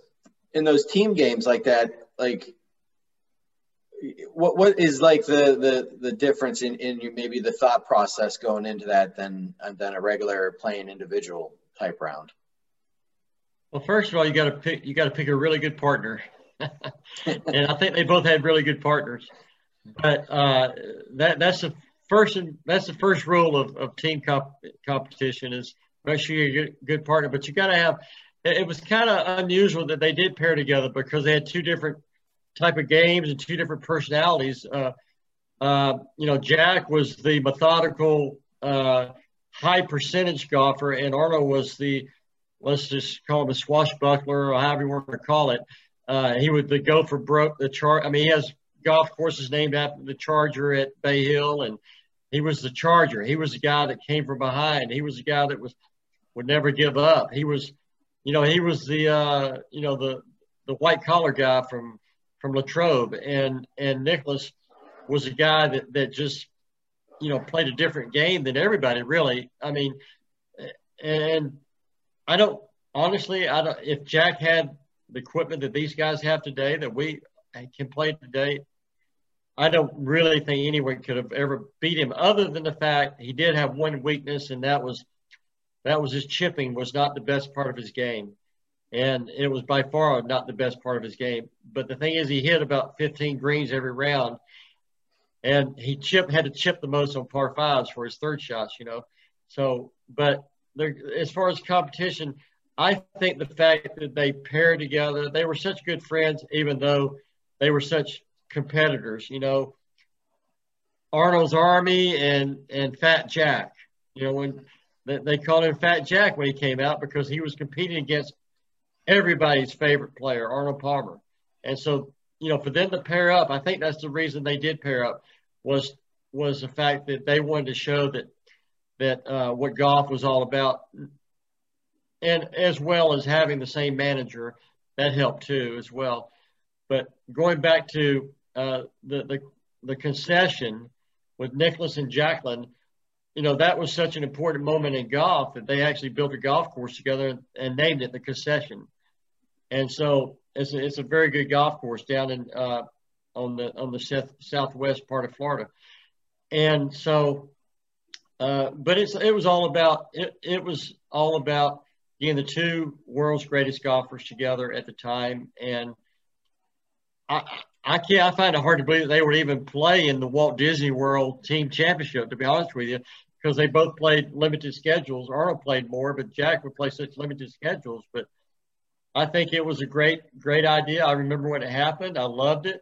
in those team games like that, like what what is like the the the difference in in your, maybe the thought process going into that than than a regular playing individual type round? Well, first of all, you got to pick you got to pick a really good partner, and I think they both had really good partners. But uh, that that's the first that's the first rule of, of team comp, competition is make sure you get a good, partner. But you got to have. It was kind of unusual that they did pair together because they had two different type of games and two different personalities. Uh, uh, you know, Jack was the methodical, uh, high percentage golfer, and Arnold was the, let's just call him a swashbuckler or however you want to call it. Uh, he would the go for broke the chart. I mean, he has golf courses named after the Charger at Bay Hill, and he was the Charger. He was the guy that came from behind. He was the guy that was would never give up. He was, you know, he was the, uh, you know, the the white collar guy from from Latrobe, and and Nicklaus was a guy that that just you know played a different game than everybody really. I mean, and I don't honestly, I don't if Jack had the equipment that these guys have today that we can play today. I don't really think anyone could have ever beat him, other than the fact he did have one weakness, and that was that was his chipping was not the best part of his game and it was by far not the best part of his game. But the thing is, he hit about 15 greens every round, and he chip had to chip the most on par fives for his third shots. You know, so but there, as far as competition, I think the fact that they paired together, they were such good friends, even though they were such competitors. You know, Arnold's Army and and Fat Jack. You know, when they, called him Fat Jack when he came out because he was competing against everybody's favorite player, Arnold Palmer. And so, you know, for them to pair up, I think that's the reason they did pair up was was the fact that they wanted to show that that uh, what golf was all about, and as well as having the same manager, that helped too as well. But going back to uh, the the the concession with Nicklaus and Jacklin, you know, that was such an important moment in golf that they actually built a golf course together and named it the concession. And so it's a, it's a very good golf course down in uh, on the on the south, southwest part of Florida. And so, uh, but it's it was all about it, it was all about getting the two world's greatest golfers together at the time. And I I can't I find it hard to believe that they would even play in the Walt Disney World Team Championship. To be honest with you, because they both played limited schedules. Arnold played more, but Jack would play such limited schedules. But I think it was a great, great idea. I remember when it happened. I loved it.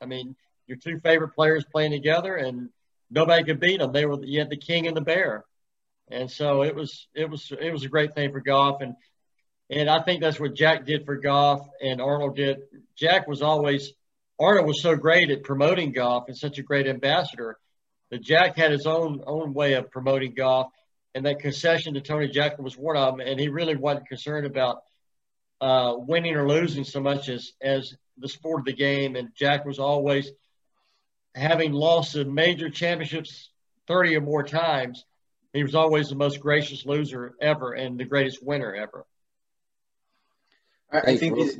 I mean, your two favorite players playing together, and nobody could beat them. They were you had the king and the bear, and so it was it was it was a great thing for golf, and and I think that's what Jack did for golf, and Arnold did. Jack was always Arnold was so great at promoting golf and such a great ambassador that Jack had his own own way of promoting golf, and that concession to Tony Jacklin was one of them, and he really wasn't concerned about uh, winning or losing so much as as the sport of the game. And Jack was always having lost the major championships 30 or more times. He was always the most gracious loser ever and the greatest winner ever. I, I think. He's,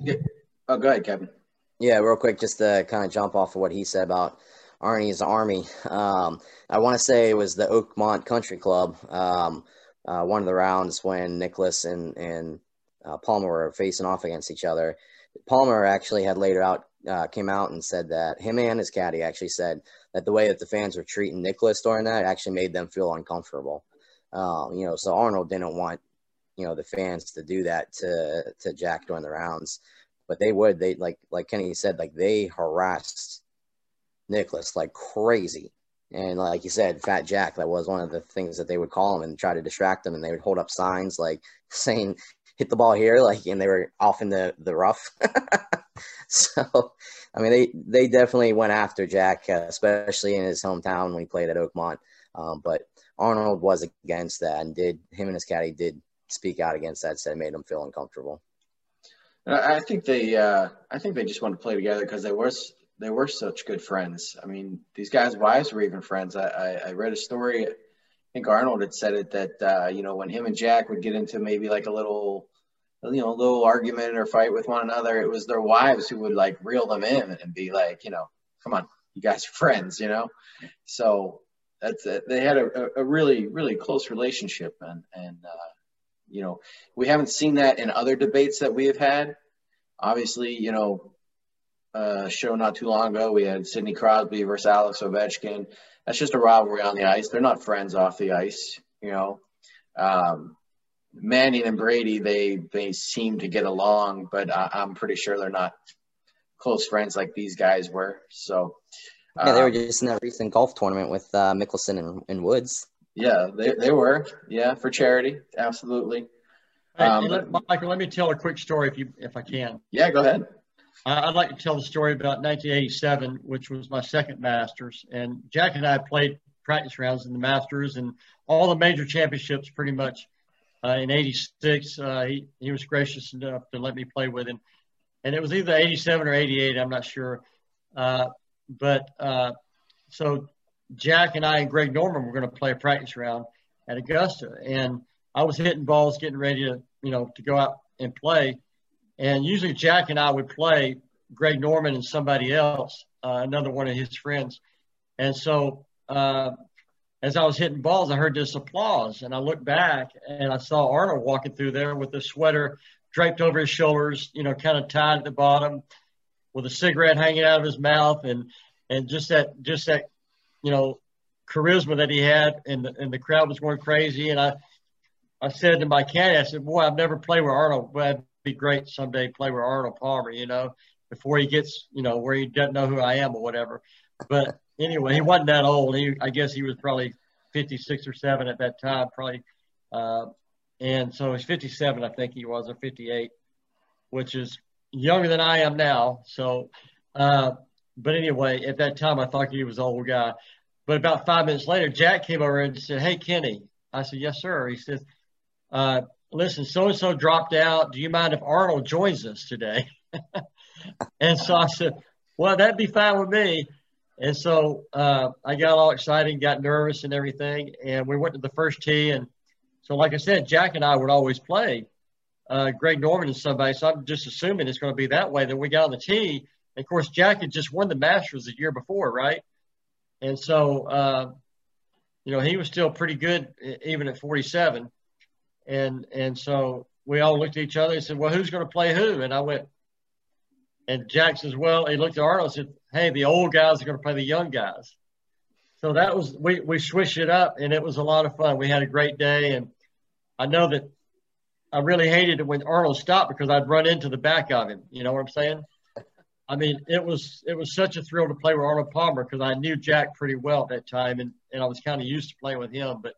oh, go ahead, Kevin. Yeah, real quick, just to kind of jump off of what he said about Arnie's Army. Um, I want to say it was the Oakmont Country Club. Um, uh, one of the rounds when Nicklaus and and uh, Palmer were facing off against each other. Palmer actually had later out uh, came out and said that him and his caddy actually said that the way that the fans were treating Nicklaus during that actually made them feel uncomfortable. Um, you know, so Arnold didn't want you know the fans to do that to to Jack during the rounds, but they would. They like like Kenny said, like they harassed Nicklaus like crazy. And like you said, Fat Jack, that was one of the things that they would call him and try to distract him. And they would hold up signs like saying, hit the ball here, like, and they were off in the, the rough. so, I mean, they, they definitely went after Jack, uh, especially in his hometown when he played at Oakmont. Um, but Arnold was against that and did, him and his caddy did speak out against that, said it made him feel uncomfortable. I think they, uh, I think they just want to play together because they were, they were such good friends. I mean, these guys' wives were even friends. I, I, I read a story I think Arnold had said it that uh, you know when him and Jack would get into maybe like a little you know a little argument or fight with one another, it was their wives who would like reel them in and be like, you know, come on, you guys are friends, you know. So that's it. They had a, a really really close relationship, and and uh, you know we haven't seen that in other debates that we have had. Obviously, you know, uh, show not too long ago we had Sidney Crosby versus Alex Ovechkin that's just a rivalry on the ice. They're not friends off the ice, you know. Um, Manning and Brady, they they seem to get along, but I, am pretty sure they're not close friends like these guys were. So yeah, they were um, just in that recent golf tournament with uh, Mickelson and, and Woods. Yeah, they they were. Yeah, for charity, absolutely. Um, let, Michael, let me tell a quick story if you if I can. Yeah, go ahead. I'd like to tell the story about 1987, which was my second Masters. And Jack and I played practice rounds in the Masters and all the major championships pretty much. Uh, in 86, uh, he, he was gracious enough to let me play with him. And it was either 87 or 88, I'm not sure. Uh, but uh, so Jack and I and Greg Norman were going to play a practice round at Augusta. And I was hitting balls, getting ready to, you know, to go out and play. And usually Jack and I would play Greg Norman and somebody else, uh, another one of his friends. And so uh, as I was hitting balls, I heard this applause. And I looked back and I saw Arnold walking through there with the sweater draped over his shoulders, you know, kind of tied at the bottom with a cigarette hanging out of his mouth and, and just that, just that, you know, charisma that he had and the, and the crowd was going crazy. And I, I said to my caddy, I said, boy, I've never played with Arnold, but it'd be great someday play with Arnold Palmer, you know. before he gets, you know, where he doesn't know who I am or whatever. But anyway, he wasn't that old. He, I guess he was probably 56 or seven at that time, probably. Uh, and so he's 57, I think he was, or 58, which is younger than I am now. So, uh, but anyway, at that time, I thought he was an old guy. But about five minutes later, Jack came over and said, Hey, Kenny. I said, Yes, sir. He says, uh, Listen, so and so dropped out. Do you mind if Arnold joins us today? and so I said, Well, that'd be fine with me. And so uh, I got all excited, got nervous and everything. And we went to the first tee. And so, like I said, Jack and I would always play uh, Greg Norman and somebody. So I'm just assuming it's going to be that way. Then we got on the tee. And of course, Jack had just won the Masters the year before, right? And so, uh, you know, he was still pretty good even at 47. And and so we all looked at each other and said, "Well, who's going to play who?" And I went, and Jack says, "Well," he looked at Arnold and said, "Hey, the old guys are going to play the young guys." So that was we we switched it up, and it was a lot of fun. We had a great day, and I know that I really hated it when Arnold stopped because I'd run into the back of him. You know what I'm saying? I mean, it was it was such a thrill to play with Arnold Palmer because I knew Jack pretty well at that time, and and I was kind of used to playing with him. But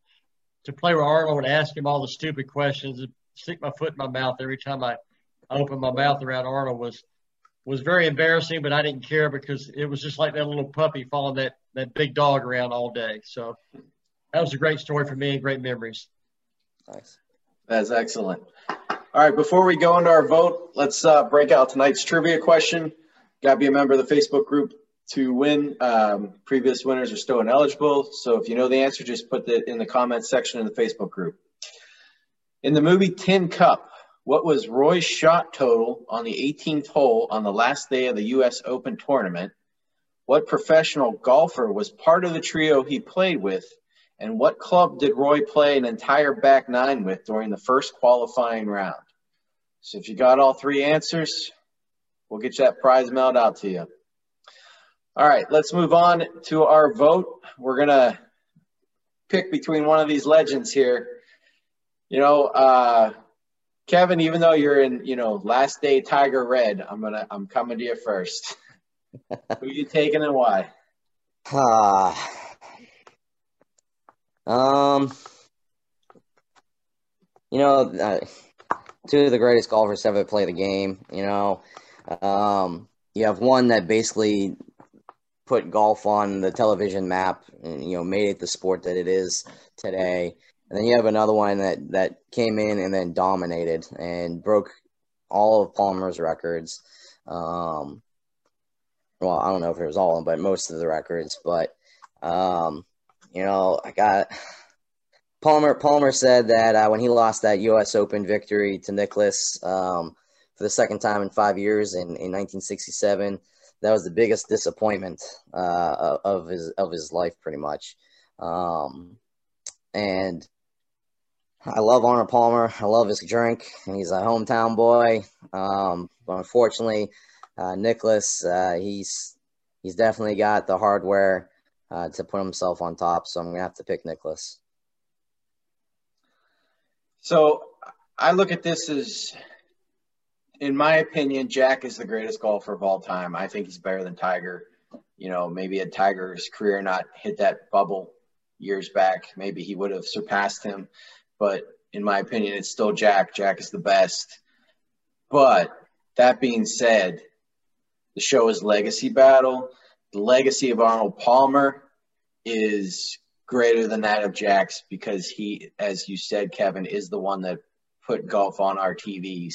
to play with Arnold and ask him all the stupid questions, and stick my foot in my mouth every time I, I opened my mouth around Arnold was was very embarrassing. But I didn't care because it was just like that little puppy following that that big dog around all day. So that was a great story for me and great memories. Nice. That's excellent. All right, before we go into our vote, let's uh, break out tonight's trivia question. Got to be a member of the Facebook group to win. Um, previous winners are still ineligible. So if you know the answer, just put it in the comments section in the Facebook group. In the movie Tin Cup, what was Roy's shot total on the 18th hole on the last day of the U.S. Open tournament? What professional golfer was part of the trio he played with? And what club did Roy play an entire back nine with during the first qualifying round? So if you got all three answers, We'll get you that prize mailed out to you. All right, let's move on to our vote. We're going to pick between one of these legends here. You know, uh, Kevin, even though you're in, you know, last day Tiger Red, I'm gonna, I'm coming to you first. Who you taking and why? Uh, um, you know, uh, two of the greatest golfers ever play the game. You know, um, you have one that basically put golf on the television map and you know made it the sport that it is today. And then you have another one that that came in and then dominated and broke all of Palmer's records. Um, well, I don't know if it was all but most of the records. But um, you know, I got Palmer. Palmer said that uh, when he lost that U.S. Open victory to Nicklaus, um, for the second time in five years in, in 1967. That was the biggest disappointment uh, of his of his life, pretty much. Um, and I love Arnold Palmer. I love his drink, and he's a hometown boy. Um, but unfortunately, uh, Nicklaus, uh, he's he's definitely got the hardware uh, to put himself on top. So I'm gonna have to pick Nicklaus. So I look at this as in my opinion, Jack is the greatest golfer of all time. I think he's better than Tiger. You know, maybe had Tiger's career not hit that bubble years back, maybe he would have surpassed him. But in my opinion, it's still Jack. Jack is the best. But that being said, the show is legacy battle. The legacy of Arnold Palmer is greater than that of Jack's because he, as you said, Kevin, is the one that put golf on our TVs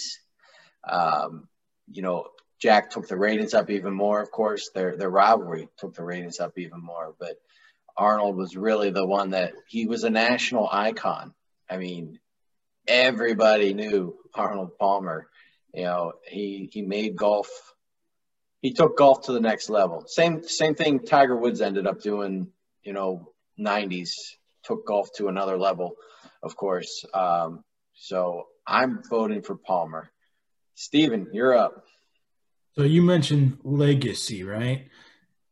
um, you know, Jack took the ratings up even more. Of course, their their rivalry took the ratings up even more. But Arnold was really the one that he was a national icon. I mean, everybody knew Arnold Palmer. You know, he he made golf. He took golf to the next level. Same same thing. Tiger Woods ended up doing. You know, '90s took golf to another level. Of course. Um, so I'm voting for Palmer. Steven, you're up. So you mentioned legacy, right?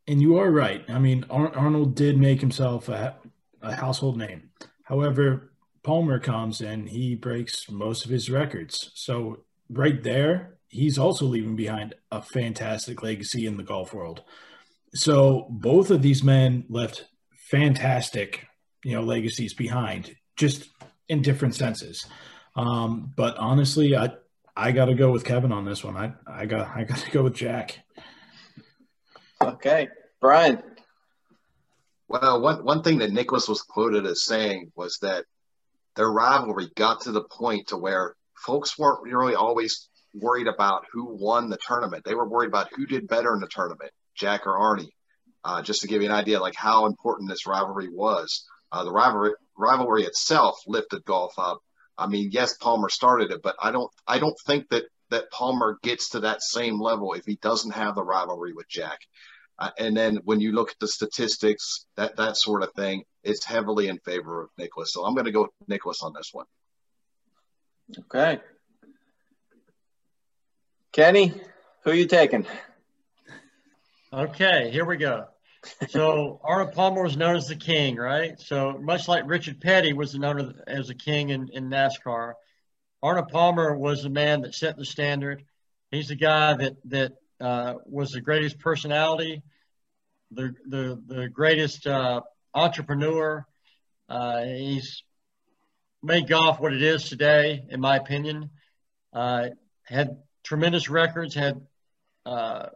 And you are right. I mean, Ar- Arnold did make himself a, a household name. However, Palmer comes and he breaks most of his records. So right there, he's also leaving behind a fantastic legacy in the golf world. So both of these men left fantastic, you know, legacies behind, just in different senses. Um, but honestly, I I got to go with Kevin on this one. I I got I got to go with Jack. Okay, Brian. Well, one one thing that Nicklaus was quoted as saying was that their rivalry got to the point to where folks weren't really always worried about who won the tournament. They were worried about who did better in the tournament, Jack or Arnie. Uh, just to give you an idea, like how important this rivalry was. Uh, the rivalry rivalry itself lifted golf up. I mean, yes, Palmer started it, but I don't I don't think that that Palmer gets to that same level if he doesn't have the rivalry with Jack. Uh, and then when you look at the statistics, that that sort of thing, it's heavily in favor of Nicklaus. So I'm going to go with Nicklaus on this one. Okay. Kenny, who are you taking? Okay, here we go. So Arnold Palmer was known as the king, right? So much like Richard Petty was known as a king in, in NASCAR, Arnold Palmer was the man that set the standard. He's the guy that that uh, was the greatest personality, the the the greatest uh, entrepreneur. Uh, he's made golf what it is today, in my opinion. Uh, had tremendous records, had uh,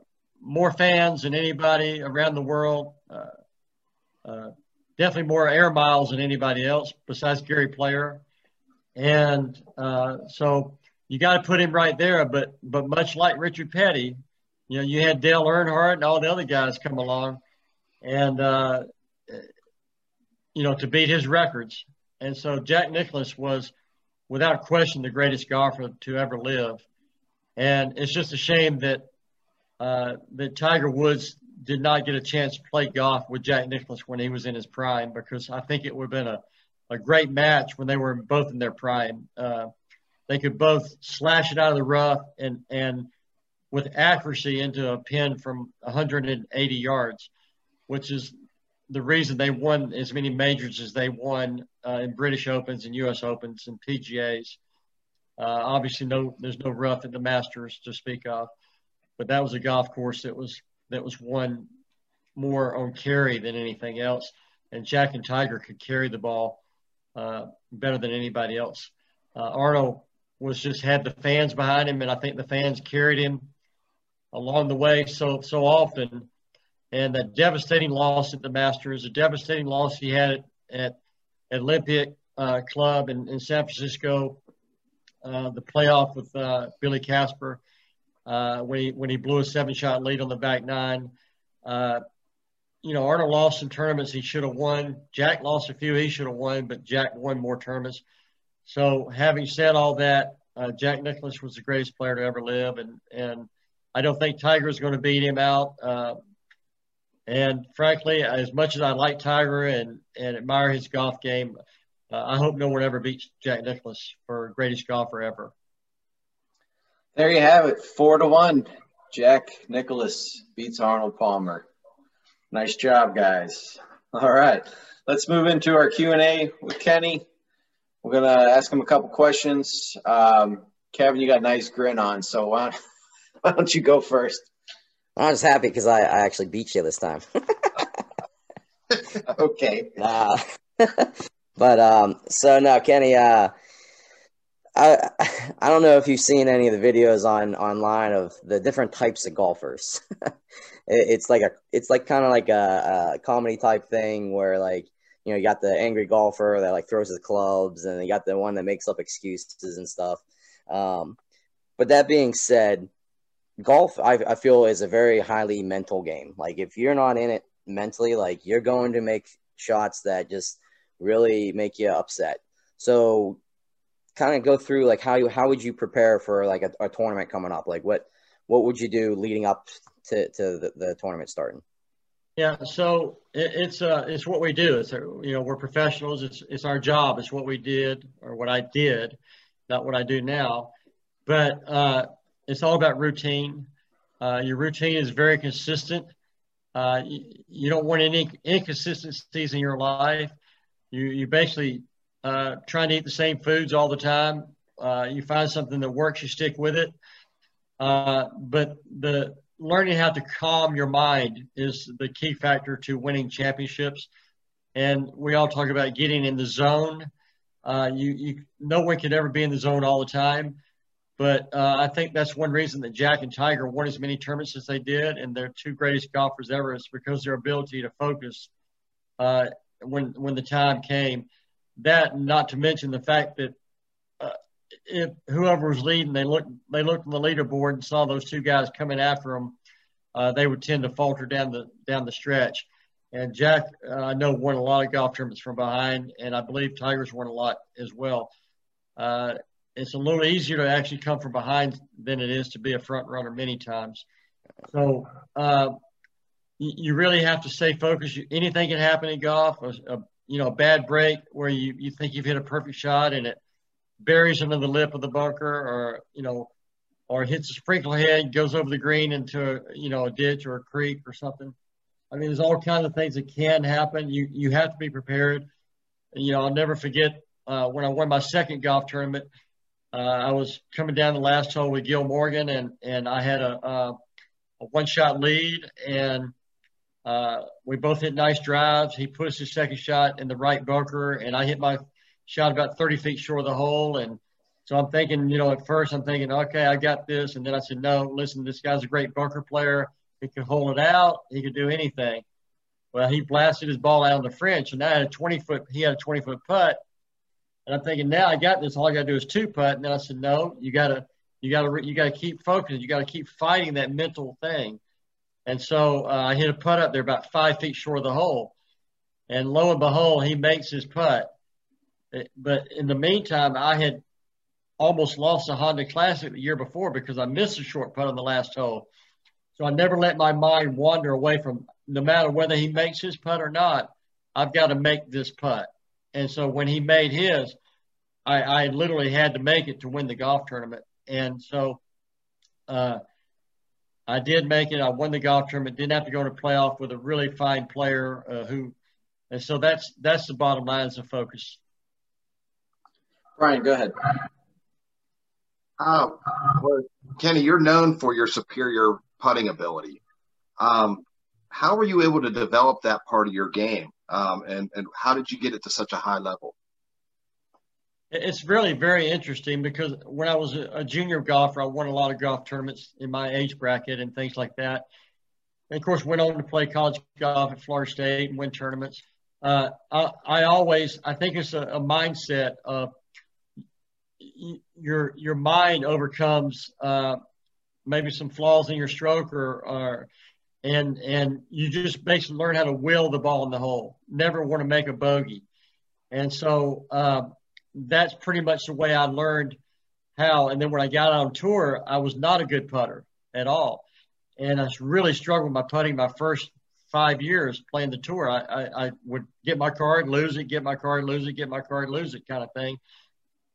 more fans than anybody around the world. Uh, uh, definitely more air miles than anybody else besides Gary Player. And uh, so you got to put him right there. But but much like Richard Petty, you know, you had Dale Earnhardt and all the other guys come along, and uh, you know to beat his records. And so Jack Nicklaus was, without question, the greatest golfer to ever live. And it's just a shame that uh, that Tiger Woods did not get a chance to play golf with Jack Nicklaus when he was in his prime because I think it would have been a, a great match when they were both in their prime. Uh, they could both slash it out of the rough and, and with accuracy into a pin from 180 yards, which is the reason they won as many majors as they won uh, in British Opens and U.S. Opens and PGAs. Uh, obviously, no, there's no rough at the Masters to speak of but that was a golf course that was that was one more on carry than anything else. And Jack and Tiger could carry the ball uh, better than anybody else. Uh, Arnold was just had the fans behind him, and I think the fans carried him along the way so so often. And that devastating loss at the Masters, a devastating loss he had at, at Olympic uh, Club in, in San Francisco, uh, the playoff with uh, Billy Casper uh, when he when he blew a seven shot lead on the back nine. Uh, you know, Arnold lost some tournaments he should have won. Jack lost a few he should have won, but Jack won more tournaments. So, having said all that, uh, Jack Nicklaus was the greatest player to ever live, and and I don't think Tiger is going to beat him out. Uh, and frankly, as much as I like Tiger and and admire his golf game, uh, I hope no one ever beats Jack Nicklaus for greatest golfer ever. There you have it, four to one. Jack Nicklaus beats Arnold Palmer. Nice job, guys. All right, let's move into our Q and A with Kenny. We're gonna ask him a couple questions. Um, Kevin, you got a nice grin on, so why don't, why don't you go first? I'm just happy because I, I actually beat you this time. okay. Nah. but um, so no, Kenny. Uh, I I don't know if you've seen any of the videos on online of the different types of golfers. it, it's like a it's like kind of like a, a, comedy type thing where like you know you got the angry golfer that like throws his clubs and you got the one that makes up excuses and stuff. Um, but that being said, golf I, I feel is a very highly mental game. Like if you're not in it mentally, like you're going to make shots that just really make you upset. So kind of go through like how you how would you prepare for like a, a tournament coming up? Like what what would you do leading up to, to the, the tournament starting? Yeah, so it, it's uh it's what we do. It's you know we're professionals. It's it's our job. It's what we did or what I did, not what I do now. But uh, it's all about routine. Uh, your routine is very consistent. Uh, you, you, don't want any inconsistencies in your life. You you basically uh, trying to eat the same foods all the time. Uh, you find something that works, you stick with it. Uh, but the learning how to calm your mind is the key factor to winning championships. And we all talk about getting in the zone. Uh, you, you, no one can ever be in the zone all the time. But uh, I think that's one reason that Jack and Tiger won as many tournaments as they did, and they're two greatest golfers ever. Is because their ability to focus when when the time came. That, not to mention the fact that uh, if whoever was leading, they looked they looked on the leaderboard and saw those two guys coming after them, uh, they would tend to falter down the down the stretch. And Jack, uh, I know, won a lot of golf tournaments from behind, and I believe Tiger's won a lot as well. Uh, it's a little easier to actually come from behind than it is to be a front runner many times. So uh, you, really have to stay focused. Anything can happen in golf. A, a, you know, a bad break where you, you think you've hit a perfect shot and it buries under the lip of the bunker, or you know, or hits a sprinkler head, goes over the green into a, you know a ditch or a creek or something. I mean, there's all kinds of things that can happen. You you have to be prepared. And, You know, I'll never forget uh, when I won my second golf tournament. Uh, I was coming down the last hole with Gil Morgan, and and I had a, a, a one shot lead, and uh, we both hit nice drives. He pushed his second shot in the right bunker, and I hit my shot about 30 feet short of the hole. And so I'm thinking, you know, at first I'm thinking, okay, I got this, and then I said, no, listen, this guy's a great bunker player. He could hold it out. He could do anything. Well, he blasted his ball out on the French, and I had a 20 foot. He had a 20 foot putt, and I'm thinking, now I got this. All I got to do is two putt. And then I said, no, you got to, you got to, you got to keep focused. You got to keep fighting that mental thing. And so uh, I hit a putt up there about five feet short of the hole. And lo and behold, he makes his putt. But in the meantime, I had almost lost the Honda Classic the year before because I missed a short putt on the last hole. So I never let my mind wander away from no matter whether he makes his putt or not, I've got to make this putt. And so when he made his, I, I literally had to make it to win the golf tournament. And so uh, I did make it. I won the golf tournament. Didn't have to go to playoff with a really fine player uh, who, and so that's that's the bottom line is the focus. Brian, go ahead. Uh, well, Kenny, you're known for your superior putting ability. Um, how were you able to develop that part of your game? Um, and, and how did you get it to such a high level? It's really very interesting because when I was a junior golfer, I won a lot of golf tournaments in my age bracket and things like that. And of course, went on to play college golf at Florida State and win tournaments. Uh, I, I, always, I think it's a, a mindset of your your mind overcomes uh, maybe some flaws in your stroke or, or and and you just basically learn how to will the ball in the hole. Never want to make a bogey, and so uh, that's pretty much the way I learned how. And then when I got on tour, I was not a good putter at all, and I really struggled with my putting my first five years playing the tour. I, I, I would get my card, lose it, get my card, lose it, get my card, lose it, kind of thing.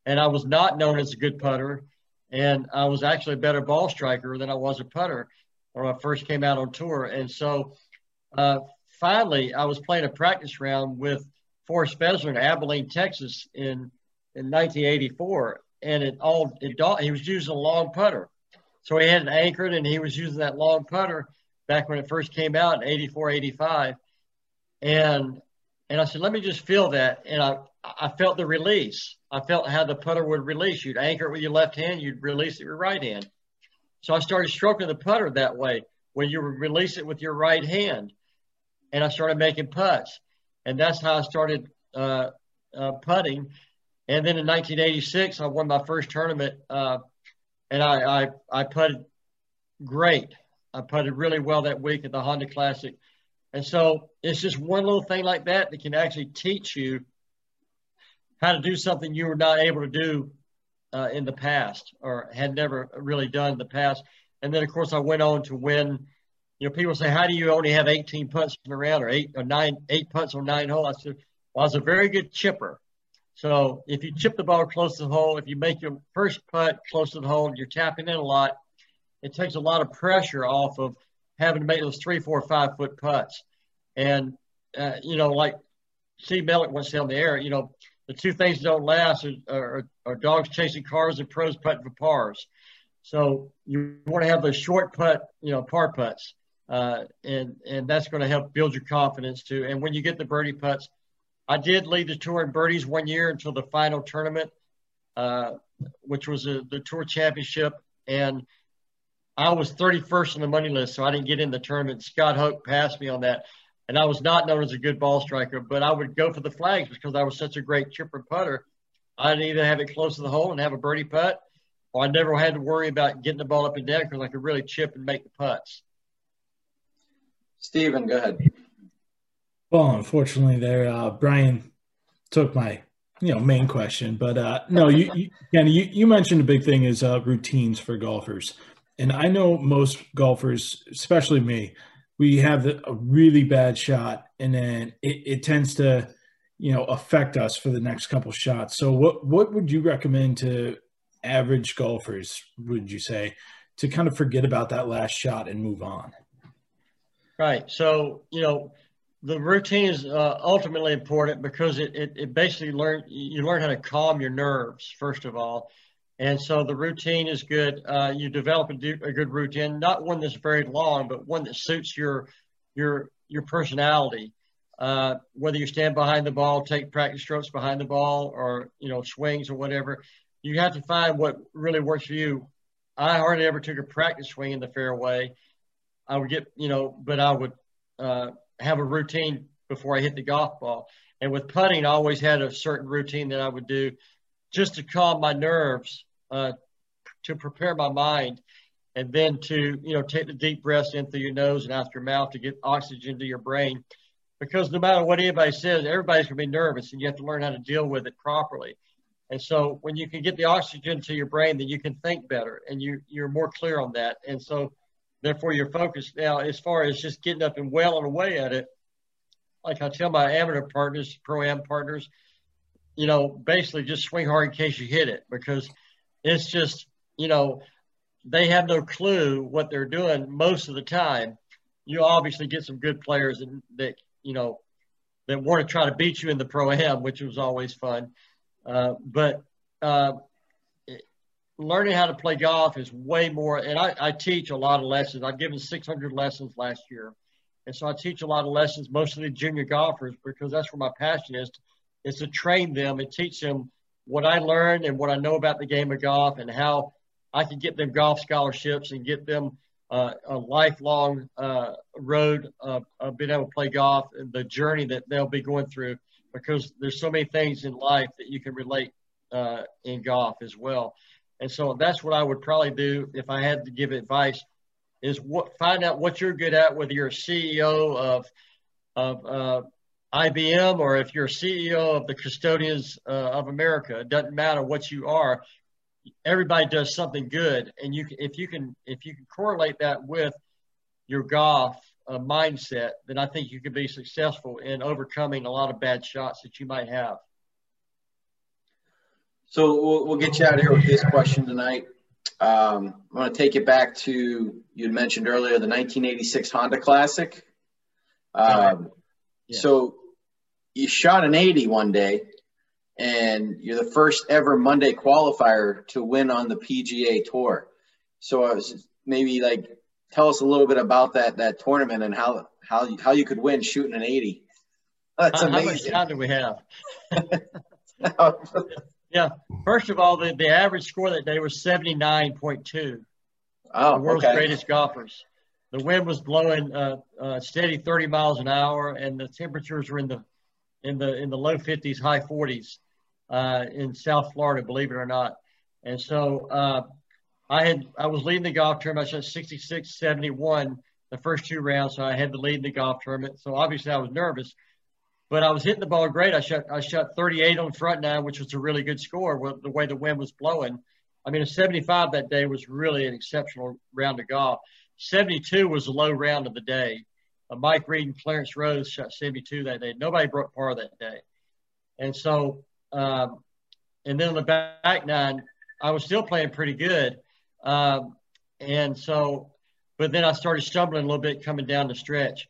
And I was not known as a good putter, and I was actually a better ball striker than I was a putter when I first came out on tour. And so uh, finally, I was playing a practice round with Forrest Fezler in Abilene, Texas in, in 1984. And it all, it, he was using a long putter. So he had it anchored and he was using that long putter back when it first came out in 84, 85. And, and I said, let me just feel that. And I, I felt the release. I felt how the putter would release. You'd anchor it with your left hand, you'd release it with your right hand. So I started stroking the putter that way, when you would release it with your right hand. And I started making putts. And that's how I started uh, uh, putting. And then in 1986, I won my first tournament, uh, and I, I, I putted great. I putted really well that week at the Honda Classic. And so it's just one little thing like that that can actually teach you how to do something you were not able to do uh, in the past or had never really done in the past. And then, of course, I went on to win. You know, people say, "How do you only have 18 putts in a round or eight or nine, eight putts on nine holes?" I said, "Well, I was a very good chipper. So if you chip the ball close to the hole, if you make your first putt close to the hole, you're tapping in a lot. It takes a lot of pressure off of having to make those three, four, five foot putts. And uh, you know, like Steve Melnyk once said on the air, you know, the two things that don't last are, are, are, dogs chasing cars and pros putting for pars. So you want to have those short putt, you know, par putts, uh, and and that's going to help build your confidence too. And when you get the birdie putts, I did lead the tour in birdies one year until the final tournament, uh, which was a, the tour championship, and I was 31st on the money list, so I didn't get in the tournament. Scott Hoch passed me on that, and I was not known as a good ball striker, but I would go for the flags because I was such a great chipper putter. I'd either have it close to the hole and have a birdie putt, or I never had to worry about getting the ball up and down because I could really chip and make the putts. Stephen, go ahead. Well, unfortunately, there, uh, Brian took my you know main question, but uh, no, you you, you you mentioned a big thing is uh, routines for golfers, and I know most golfers, especially me, we have a really bad shot, and then it, it tends to you know affect us for the next couple shots. So, what what would you recommend to average golfers, would you say, to kind of forget about that last shot and move on? Right. So, you know, the routine is uh, ultimately important because it, it, it, basically learn you learn how to calm your nerves first of all and so the routine is good uh, you develop a, a, good routine not one that's very long but one that suits your your your personality uh, whether you stand behind the ball take practice strokes behind the ball or you know swings or whatever you have to find what really works for you. I hardly ever took a practice swing in the fairway. I would get, you know, but I would uh, have a routine before I hit the golf ball. And with putting, I always had a certain routine that I would do just to calm my nerves, uh, to prepare my mind, and then to, you know, take the deep breaths in through your nose and out your mouth to get oxygen to your brain. Because no matter what anybody says, everybody's going to be nervous, and you have to learn how to deal with it properly. And so when you can get the oxygen to your brain, then you can think better and you, you're more clear on that. And so therefore you're focused now as far as just getting up and wailing away at it. Like I tell my amateur partners, pro am partners, you know, basically just swing hard in case you hit it because it's just, you know, they have no clue what they're doing most of the time. You obviously get some good players that, that you know, that want to try to beat you in the pro am, which was always fun. Uh, but uh, learning how to play golf is way more. And I, I, teach a lot of lessons. I've given 600 lessons last year, and so I teach a lot of lessons, mostly junior golfers, because that's where my passion is. Is to train them and teach them what I learned and what I know about the game of golf and how I can get them golf scholarships and get them uh, a lifelong uh, road of, of being able to play golf and the journey that they'll be going through because there's so many things in life that you can relate uh, in golf as well. And so that's what I would probably do if I had to give advice is what find out what you're good at, whether you're a CEO of of uh, IBM or if you're a CEO of the Custodians uh, of America. It doesn't matter what you are. Everybody does something good, and you if you can if you can correlate that with your golf uh, mindset, then I think you could be successful in overcoming a lot of bad shots that you might have. So we'll, we'll get you out of here with this question tonight. Um, I want to take it back to you mentioned earlier the 1986 Honda Classic. Um, yeah. So you shot an 80 one day, and you're the first ever Monday qualifier to win on the PGA Tour. So I was maybe like tell us a little bit about that that tournament and how how you, how you could win shooting an 80. That's amazing. How much time do we have? yeah. First of all, the, the average score that day was 79.2. Oh, the world's okay. greatest golfers. The wind was blowing uh, uh, steady 30 miles an hour, and the temperatures were in the in the in the low 50s, high 40s uh, in South Florida, believe it or not. And so uh, I had I was leading the golf tournament. I shot 66, 71 the first two rounds, so I had to lead the golf tournament. So obviously I was nervous, but I was hitting the ball great. I shot I shot 38 on front nine, which was a really good score with the way the wind was blowing. I mean, a 75 that day was really an exceptional round of golf. 72 was the low round of the day. Uh, Mike Reid and Clarence Rose shot 72 that day. Nobody broke par that day, and so um, and then on the back nine, I was still playing pretty good. Um, and so, but then I started stumbling a little bit coming down the stretch,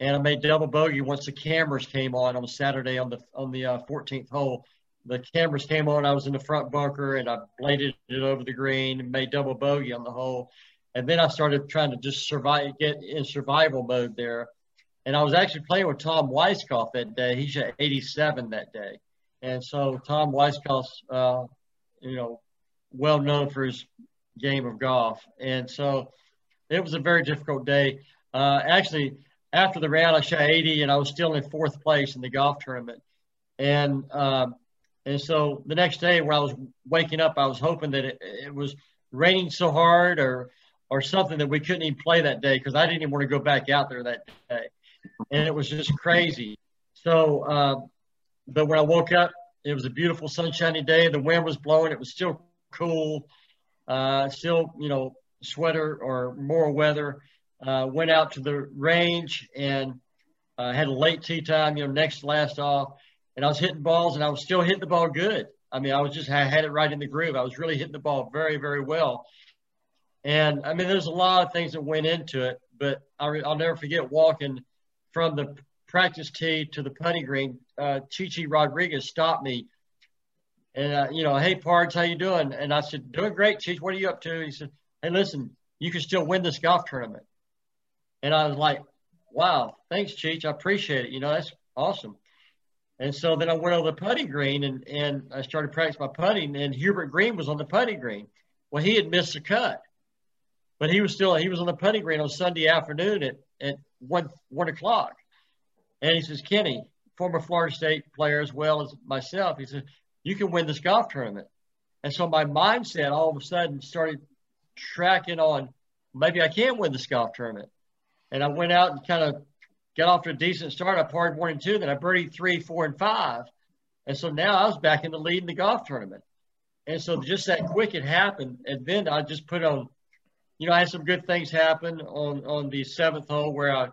and I made double bogey once the cameras came on on Saturday on the on the uh, 14th hole, the cameras came on. I was in the front bunker and I bladed it over the green and made double bogey on the hole. And then I started trying to just survive, get in survival mode there. And I was actually playing with Tom Weiskopf that day. He shot 87 that day. And so Tom Weiskopf's, uh, you know, well known for his game of golf. And so it was a very difficult day. Uh, actually, after the round, I shot 80 and I was still in fourth place in the golf tournament. And, um, and so the next day when I was waking up, I was hoping that it, it was raining so hard or, or something that we couldn't even play that day because I didn't even want to go back out there that day. And it was just crazy. So, uh, but when I woke up, it was a beautiful sunshiny day. The wind was blowing. It was still cool. Uh, still, you know, sweater or more weather. Uh, went out to the range and uh, had a late tee time, you know, next last off. And I was hitting balls and I was still hitting the ball good. I mean, I was just, I had it right in the groove. I was really hitting the ball very, very well. And I mean, there's a lot of things that went into it, but I will never forget walking from the practice tee to the putting green. Uh, Chi Chi Rodriguez stopped me and, uh, you know, hey, Pards, how you doing? And I said, doing great, Chi Chi. What are you up to? He said, hey, listen, you can still win this golf tournament. And I was like, wow, thanks, Cheech. I appreciate it. You know, that's awesome. And so then I went over the putting green and, and I started practicing my putting and Hubert Green was on the putting green. Well, he had missed a cut, but he was still, he was on the putting green on Sunday afternoon at, at one, one o'clock. And he says, Kenny, former Florida State player as well as myself, he said, you can win this golf tournament. And so my mindset all of a sudden started tracking on maybe I can win this golf tournament and I went out and kind of got off to a decent start. I parred one and two, then I birdied three, four, and five. And so now I was back in the lead in the golf tournament. And so just that quick it happened. And then I just put on, you know, I had some good things happen on, on the seventh hole where I,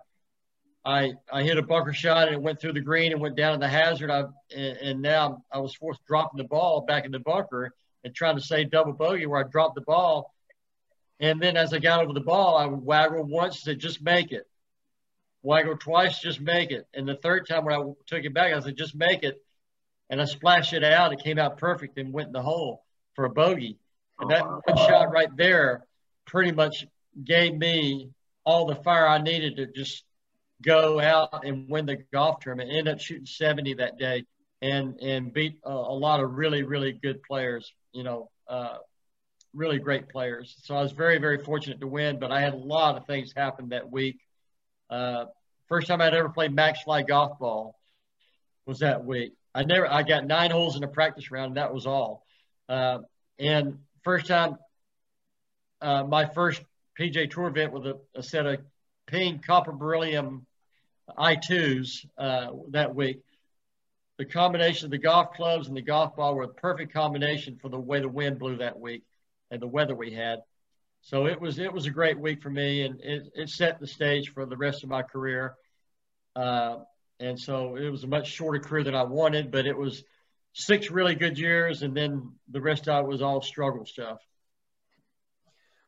I, I hit a bunker shot and it went through the green and went down in the hazard. I, and, and now I was forced dropping the ball back in the bunker and trying to say double bogey where I dropped the ball and then as I got over the ball, I would waggle once to just make it. Waggle twice, just make it. And the third time when I took it back, I said, just make it. And I splashed it out. It came out perfect and went in the hole for a bogey. And that one shot right there pretty much gave me all the fire I needed to just go out and win the golf tournament. Ended up shooting 70 that day and and beat a, a lot of really really good players. You know, uh, really great players. So I was very, very fortunate to win, but I had a lot of things happen that week. Uh, first time I'd ever played Maxfli golf ball was that week. I never, I got nine holes in a practice round, and that was all. Uh, and first time, uh, my first PGA Tour event with a, a set of Ping copper beryllium I2s uh, that week. The combination of the golf clubs and the golf ball were a perfect combination for the way the wind blew that week and the weather we had. So it was it was a great week for me, and it, it set the stage for the rest of my career. Uh, and so it was a much shorter career than I wanted, but it was six really good years, and then the rest of it was all struggle stuff.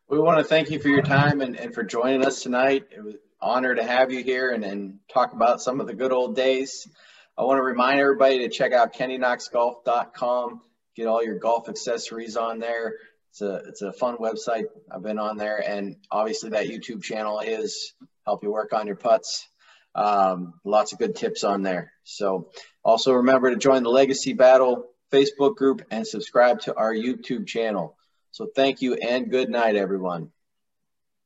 We want to thank you for your time and, and for joining us tonight. It was an honor to have you here and, and talk about some of the good old days. I want to remind everybody to check out kennyknoxgolf.com, get all your golf accessories on there it's a it's a fun website. I've been on there, and obviously that YouTube channel is help you work on your putts. Um, lots of good tips on there. So also remember to join the Legacy Battle Facebook group and subscribe to our YouTube channel. So thank you and good night, everyone.